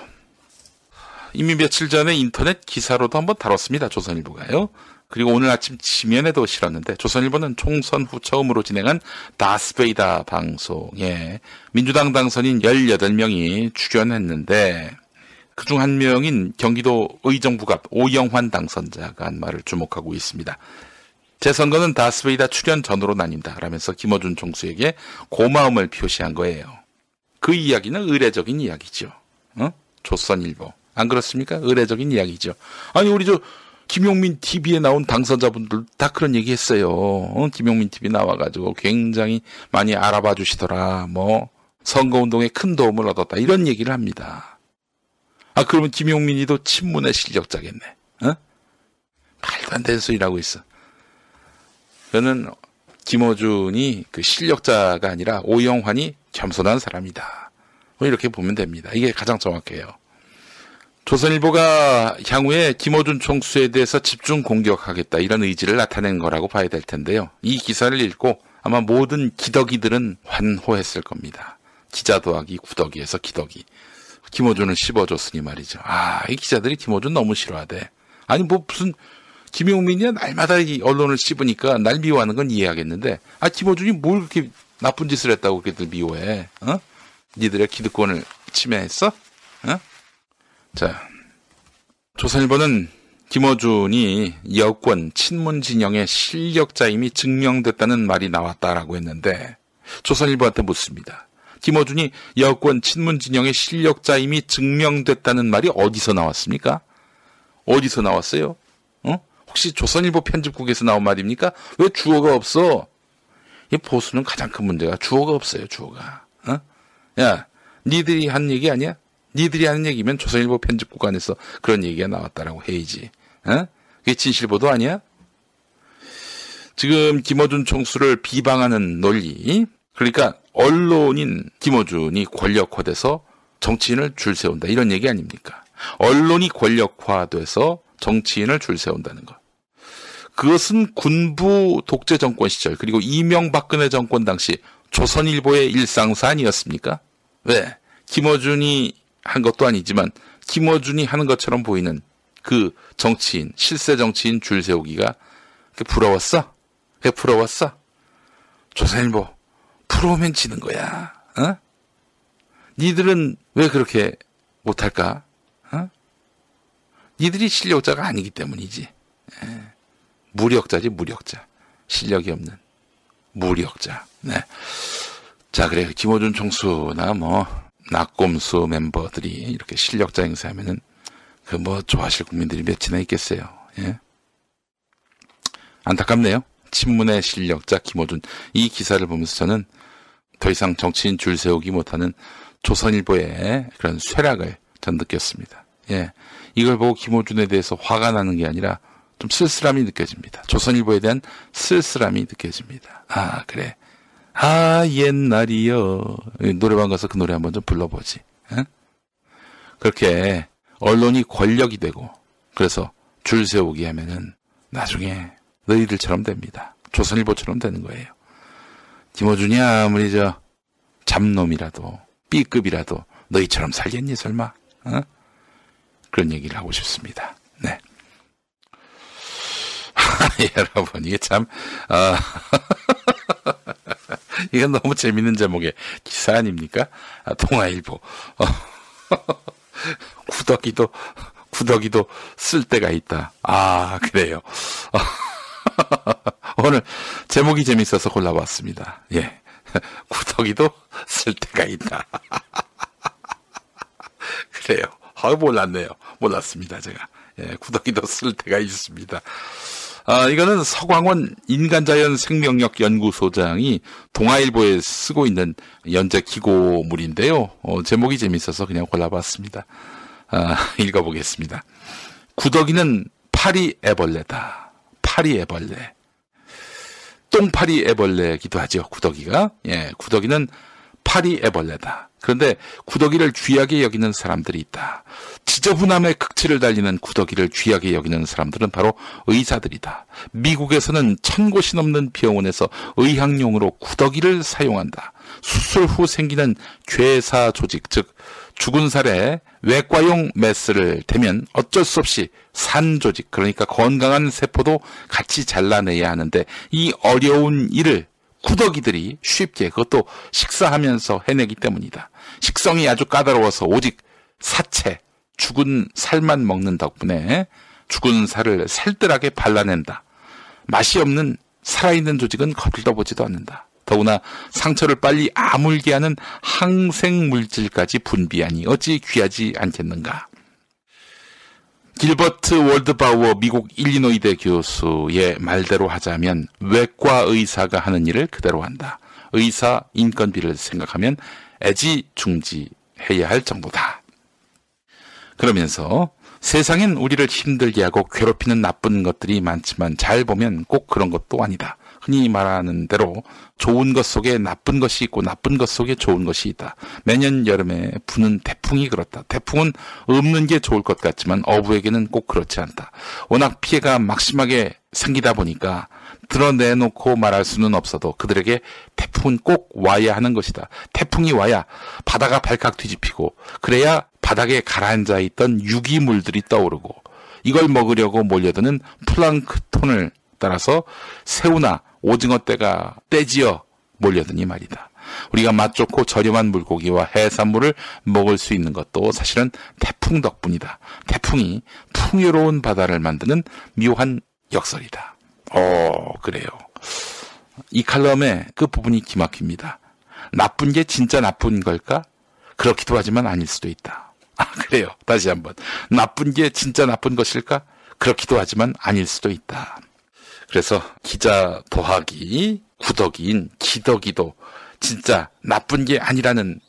S7: 이미 며칠 전에 인터넷 기사로도 한번 다뤘습니다. 조선일보가요. 그리고 오늘 아침 지면에도 실었는데 조선일보는 총선 후 처음으로 진행한 다스뵈이다 방송에 민주당 당선인 18명이 출연했는데 그중 한 명인 경기도 의정부갑 오영환 당선자가 한 말을 주목하고 있습니다. 제 선거는 다스베이다 출연 전으로 나뉜다. 라면서 김어준 총수에게 고마움을 표시한 거예요. 그 이야기는 의례적인 이야기죠. 어? 조선일보. 안 그렇습니까? 의례적인 이야기죠. 아니, 우리 저, 김용민 TV에 나온 당선자분들 다 그런 얘기 했어요. 어? 김용민 TV 나와가지고 굉장히 많이 알아봐 주시더라. 뭐, 선거운동에 큰 도움을 얻었다. 이런 얘기를 합니다. 아, 그러면 김용민이도 친문의 실력자겠네. 어? 말도 안 되는 소리라고 있어. 저는 김어준이 그 실력자가 아니라 오영환이 겸손한 사람이다. 뭐 이렇게 보면 됩니다. 이게 가장 정확해요. 조선일보가 향후에 김어준 총수에 대해서 집중 공격하겠다 이런 의지를 나타낸 거라고 봐야 될 텐데요. 이 기사를 읽고 아마 모든 기덕이들은 환호했을 겁니다. 기자 도 하기 구덕이에서 기덕이. 김어준을 씹어줬으니 말이죠. 아, 이 기자들이 김어준 너무 싫어하대. 아니, 뭐 무슨, 김용민이야 날마다 이 언론을 씹으니까 날 미워하는 건 이해하겠는데, 아, 김어준이 뭘 그렇게 나쁜 짓을 했다고 그렇게들 미워해, 어? 니들의 기득권을 침해했어? 어? 자, 조선일보는 김어준이 여권 친문 진영의 실력자임이 증명됐다는 말이 나왔다라고 했는데, 조선일보한테 묻습니다. 김어준이 여권 친문 진영의 실력자임이 증명됐다는 말이 어디서 나왔습니까? 어디서 나왔어요? 어? 혹시 조선일보 편집국에서 나온 말입니까? 왜 주어가 없어? 이 보수는 가장 큰 문제가 주어가 없어요, 주어가. 어? 야, 니들이 한 얘기 아니야? 니들이 하는 얘기면 조선일보 편집국 안에서 그런 얘기가 나왔다라고 해야지. 어? 그게 진실보도 아니야? 지금 김어준 총수를 비방하는 논리, 그러니까 언론인 김어준이 권력화돼서 정치인을 줄 세운다. 이런 얘기 아닙니까? 언론이 권력화돼서 정치인을 줄 세운다는 것. 그것은 군부 독재 정권 시절 그리고 이명박근혜 정권 당시 조선일보의 일상사 아니었습니까? 왜? 김어준이 한 것도 아니지만 김어준이 하는 것처럼 보이는 그 정치인, 실세 정치인 줄 세우기가 부러웠어? 부러웠어? 조선일보 프로면 지는 거야. 어? 니들은 왜 그렇게 못할까? 어? 니들이 실력자가 아니기 때문이지. 예. 무력자지 무력자. 실력이 없는 무력자. 네. 자 그래 김호준 총수나 뭐 낙곰수 멤버들이 이렇게 실력자 행사하면은 그 뭐 좋아하실 국민들이 몇이나 있겠어요. 예. 안타깝네요. 친문의 실력자 김호준 이 기사를 보면서 저는 더 이상 정치인 줄 세우기 못하는 조선일보의 그런 쇠락을 전 느꼈습니다. 예. 이걸 보고 김호준에 대해서 화가 나는 게 아니라 좀 쓸쓸함이 느껴집니다. 조선일보에 대한 쓸쓸함이 느껴집니다. 아, 그래. 아, 옛날이요. 노래방 가서 그 노래 한번 좀 불러보지. 에? 그렇게 언론이 권력이 되고, 그래서 줄 세우기 하면은 나중에 너희들처럼 됩니다. 조선일보처럼 되는 거예요. 김호준이 아무리 저 잡놈이라도 B급이라도 너희처럼 살겠니 설마? 어? 그런 얘기를 하고 싶습니다. 네. 여러분 이게 참 어, 이건 너무 재밌는 제목의 기사 아닙니까? 아, 동아일보 어, 구더기도 구더기도 쓸 때가 있다. 아 그래요. 오늘 제목이 재밌어서 골라봤습니다. 예. 구더기도 쓸 때가 있다. 그래요. 아, 몰랐네요. 몰랐습니다, 제가. 예, 구더기도 쓸 때가 있습니다. 아, 이거는 서광원 인간자연 생명력 연구소장이 동아일보에 쓰고 있는 연재 기고물인데요. 어, 제목이 재밌어서 그냥 골라봤습니다. 아, 읽어보겠습니다. 구더기는 파리 애벌레다. 파리 애벌레. 똥파리 애벌레기도 하죠, 구더기가. 예, 구더기는 파리 애벌레다. 그런데 구더기를 귀하게 여기는 사람들이 있다. 지저분함의 극치를 달리는 구더기를 귀하게 여기는 사람들은 바로 의사들이다. 미국에서는 천 곳이 넘는 병원에서 의학용으로 구더기를 사용한다. 수술 후 생기는 괴사 조직, 즉 죽은 살에 외과용 메스를 대면 어쩔 수 없이 산 조직, 그러니까 건강한 세포도 같이 잘라내야 하는데 이 어려운 일을 구더기들이 쉽게 그것도 식사하면서 해내기 때문이다. 식성이 아주 까다로워서 오직 사체, 죽은 살만 먹는 덕분에 죽은 살을 살뜰하게 발라낸다. 맛이 없는 살아있는 조직은 겁도 보지도 않는다. 더구나 상처를 빨리 아물게 하는 항생 물질까지 분비하니 어찌 귀하지 않겠는가. 길버트 월드바우어 미국 일리노이대 교수의 말대로 하자면 외과 의사가 하는 일을 그대로 한다. 의사 인건비를 생각하면 애지중지해야 할 정도다. 그러면서 세상엔 우리를 힘들게 하고 괴롭히는 나쁜 것들이 많지만 잘 보면 꼭 그런 것도 아니다. 흔히 말하는 대로 좋은 것 속에 나쁜 것이 있고 나쁜 것 속에 좋은 것이 있다. 매년 여름에 부는 태풍이 그렇다. 태풍은 없는 게 좋을 것 같지만 어부에게는 꼭 그렇지 않다. 워낙 피해가 막심하게 생기다 보니까 드러내놓고 말할 수는 없어도 그들에게 태풍은 꼭 와야 하는 것이다. 태풍이 와야 바다가 발칵 뒤집히고 그래야 바닥에 가라앉아 있던 유기물들이 떠오르고 이걸 먹으려고 몰려드는 플랑크톤을 따라서 새우나 오징어 떼가 떼지어 몰려드니 말이다. 우리가 맛 좋고 저렴한 물고기와 해산물을 먹을 수 있는 것도 사실은 태풍 덕분이다. 태풍이 풍요로운 바다를 만드는 묘한 역설이다. 어, 그래요. 이 칼럼의 그 부분이 기막힙니다. 나쁜 게 진짜 나쁜 걸까? 그렇기도 하지만 아닐 수도 있다. 아, 그래요. 다시 한번. 나쁜 게 진짜 나쁜 것일까? 그렇기도 하지만 아닐 수도 있다. 그래서 기자 더하기 구덕이인 기덕이도 진짜 나쁜 게 아니라는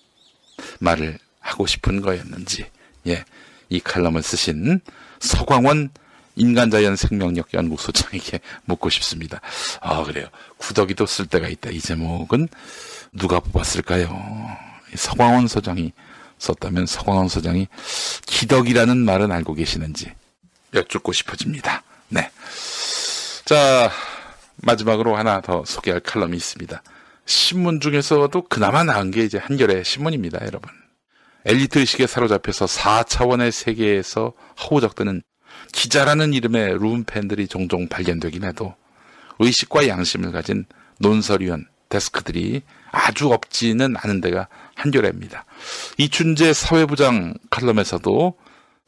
S7: 말을 하고 싶은 거였는지, 예, 이 칼럼을 쓰신 서광원 인간자연 생명력 연구소장에게 묻고 싶습니다. 아, 그래요. 구덕이도 쓸 때가 있다. 이 제목은 누가 뽑았을까요? 서광원 소장이 썼다면 서광원 소장이 기덕이라는 말은 알고 계시는지 여쭙고 싶어집니다. 네. 자, 마지막으로 하나 더 소개할 칼럼이 있습니다. 신문 중에서도 그나마 나은 게 이제 한겨레 신문입니다, 여러분. 엘리트 의식에 사로잡혀서 4차원의 세계에서 허우적드는 기자라는 이름의 룸팬들이 종종 발견되긴 해도 의식과 양심을 가진 논설위원, 데스크들이 아주 없지는 않은 데가 한겨레입니다. 이춘재 사회부장 칼럼에서도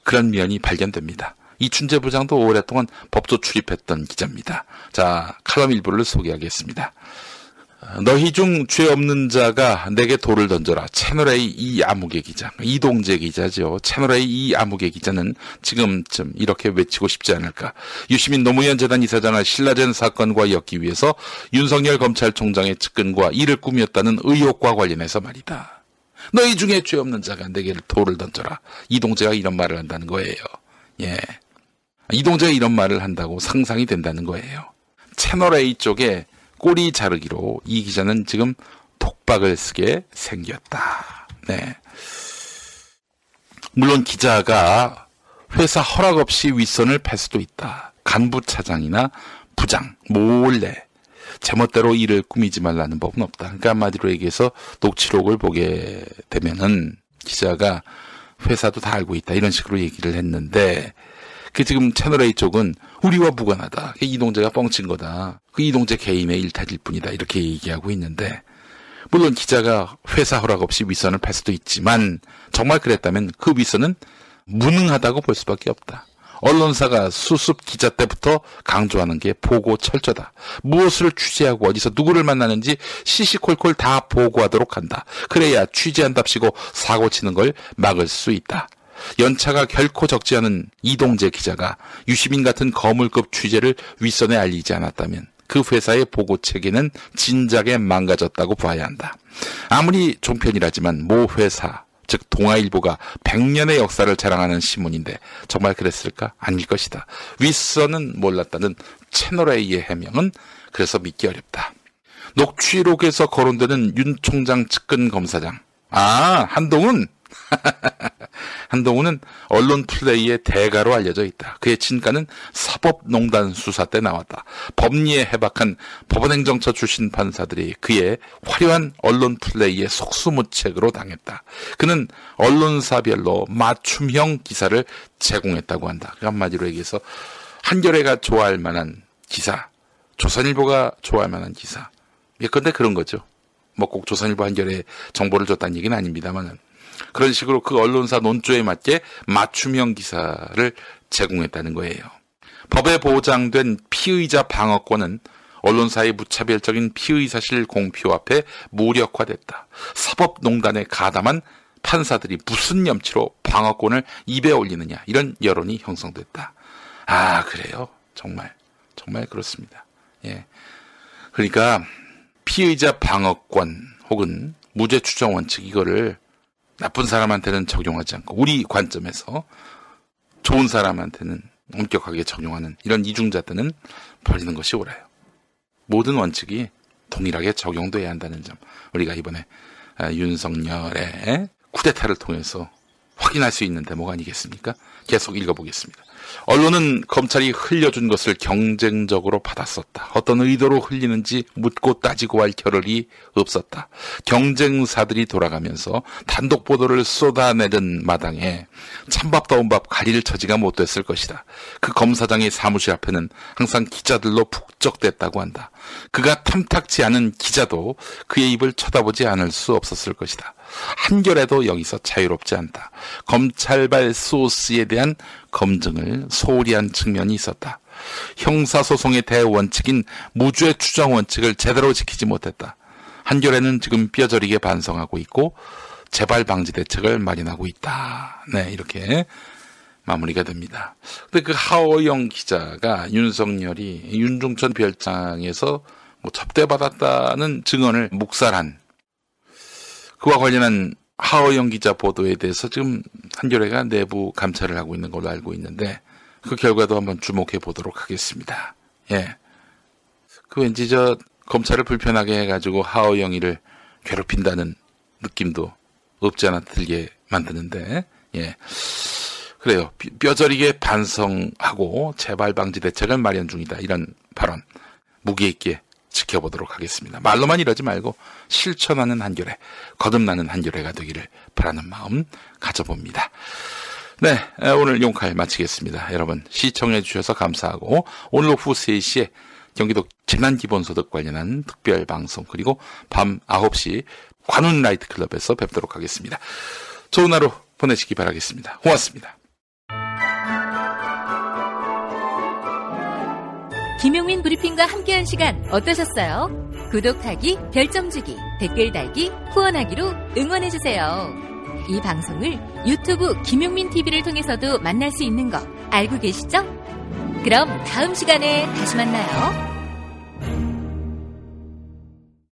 S7: 그런 면이 발견됩니다. 이춘재 부장도 오랫동안 법조 출입했던 기자입니다. 자, 칼럼 일부를 소개하겠습니다. 너희 중 죄 없는 자가 내게 돌을 던져라. 채널A 이아무개 기자. 이동재 기자죠. 채널A 이아무개 기자는 지금쯤 이렇게 외치고 싶지 않을까. 유시민 노무현 재단 이사장을 신라젠 사건과 엮기 위해서 윤석열 검찰총장의 측근과 이를 꾸몄다는 의혹과 관련해서 말이다. 너희 중에 죄 없는 자가 내게 돌을 던져라. 이동재가 이런 말을 한다는 거예요. 예. 이동재가 이런 말을 한다고 상상이 된다는 거예요. 채널A 쪽에 꼬리 자르기로 이 기자는 지금 독박을 쓰게 생겼다. 네. 물론 기자가 회사 허락 없이 윗선을 팰 수도 있다. 간부 차장이나 부장, 몰래 제멋대로 일을 꾸미지 말라는 법은 없다. 그러니까 한마디로 얘기해서 녹취록을 보게 되면은 기자가 회사도 다 알고 있다. 이런 식으로 얘기를 했는데 그 지금 채널A 쪽은 우리와 무관하다. 그 이동재가 뻥친 거다. 그 이동재 개인의 일탈일 뿐이다. 이렇게 얘기하고 있는데 물론 기자가 회사 허락 없이 윗선을 팔 수도 있지만 정말 그랬다면 그 윗선은 무능하다고 볼 수밖에 없다. 언론사가 수습 기자 때부터 강조하는 게 보고 철저다. 무엇을 취재하고 어디서 누구를 만나는지 시시콜콜 다 보고하도록 한다. 그래야 취재한답시고 사고 치는 걸 막을 수 있다. 연차가 결코 적지 않은 이동재 기자가 유시민 같은 거물급 취재를 윗선에 알리지 않았다면 그 회사의 보고 체계는 진작에 망가졌다고 봐야 한다. 아무리 종편이라지만 모 회사, 즉 동아일보가 100년의 역사를 자랑하는 신문인데 정말 그랬을까? 아닐 것이다. 윗선은 몰랐다는 채널A의 해명은 그래서 믿기 어렵다. 녹취록에서 거론되는 윤 총장 측근 검사장. 아, 한동훈? 한동훈은 언론 플레이의 대가로 알려져 있다. 그의 친가는 사법농단 수사 때 나왔다. 법리에 해박한 법원행정처 출신 판사들이 그의 화려한 언론 플레이의 속수무책으로 당했다. 그는 언론사별로 맞춤형 기사를 제공했다고 한다. 그 한마디로 얘기해서 한겨레가 좋아할 만한 기사, 조선일보가 좋아할 만한 기사. 예컨대 그런 거죠. 뭐 꼭 조선일보 한겨레 정보를 줬다는 얘기는 아닙니다만은 그런 식으로 그 언론사 논조에 맞게 맞춤형 기사를 제공했다는 거예요. 법에 보장된 피의자 방어권은 언론사의 무차별적인 피의 사실 공표 앞에 무력화됐다. 사법농단에 가담한 판사들이 무슨 염치로 방어권을 입에 올리느냐 이런 여론이 형성됐다. 아 그래요. 정말 정말 그렇습니다. 예. 그러니까 피의자 방어권 혹은 무죄 추정 원칙 이거를 나쁜 사람한테는 적용하지 않고 우리 관점에서 좋은 사람한테는 엄격하게 적용하는 이런 이중잣대는 버리는 것이 옳아요. 모든 원칙이 동일하게 적용돼야 한다는 점 우리가 이번에 아, 윤석열의 쿠데타를 통해서 확인할 수 있는 대목 아니겠습니까? 계속 읽어보겠습니다. 언론은 검찰이 흘려준 것을 경쟁적으로 받았었다. 어떤 의도로 흘리는지 묻고 따지고 할 겨를이 없었다. 경쟁사들이 돌아가면서 단독 보도를 쏟아내는 마당에 찬밥다운 밥 가릴 처지가 못 됐을 것이다. 그 검사장의 사무실 앞에는 항상 기자들로 북적댔다고 한다. 그가 탐탁지 않은 기자도 그의 입을 쳐다보지 않을 수 없었을 것이다. 한결에도 여기서 자유롭지 않다. 검찰발 소스에 대한 검증을 소홀히 한 측면이 있었다. 형사소송의 대원칙인 무죄 추정 원칙을 제대로 지키지 못했다. 한결에는 지금 뼈저리게 반성하고 있고 재발 방지 대책을 마련하고 있다. 네, 이렇게 마무리가 됩니다. 근데 그 하호영 기자가 윤석열이 윤중천 별장에서 뭐 접대받았다는 증언을 묵살한 그와 관련한 하호영 기자 보도에 대해서 지금 한겨레가 내부 감찰을 하고 있는 걸로 알고 있는데 그 결과도 한번 주목해 보도록 하겠습니다. 예. 그 왠지 저 검찰을 불편하게 해가지고 하호영이를 괴롭힌다는 느낌도 없지 않아 들게 만드는데, 예. 그래요. 뼈저리게 반성하고 재발 방지 대책을 마련 중이다. 이런 발언 무게 있게 지켜보도록 하겠습니다. 말로만 이러지 말고 실천하는 한결에 거듭나는 한결에가 되기를 바라는 마음 가져봅니다. 네, 오늘 용칼 마치겠습니다. 여러분 시청해 주셔서 감사하고 오늘 오후 3시에 경기도 재난기본소득 관련한 특별 방송 그리고 밤 9시 관훈 라이트 클럽에서 뵙도록 하겠습니다. 좋은 하루 보내시기 바라겠습니다. 고맙습니다.
S22: 김용민 브리핑과 함께한 시간 어떠셨어요? 구독하기, 별점 주기, 댓글 달기, 후원하기로 응원해주세요. 이 방송을 유튜브 김용민 TV를 통해서도 만날 수 있는 거 알고 계시죠? 그럼 다음 시간에 다시 만나요.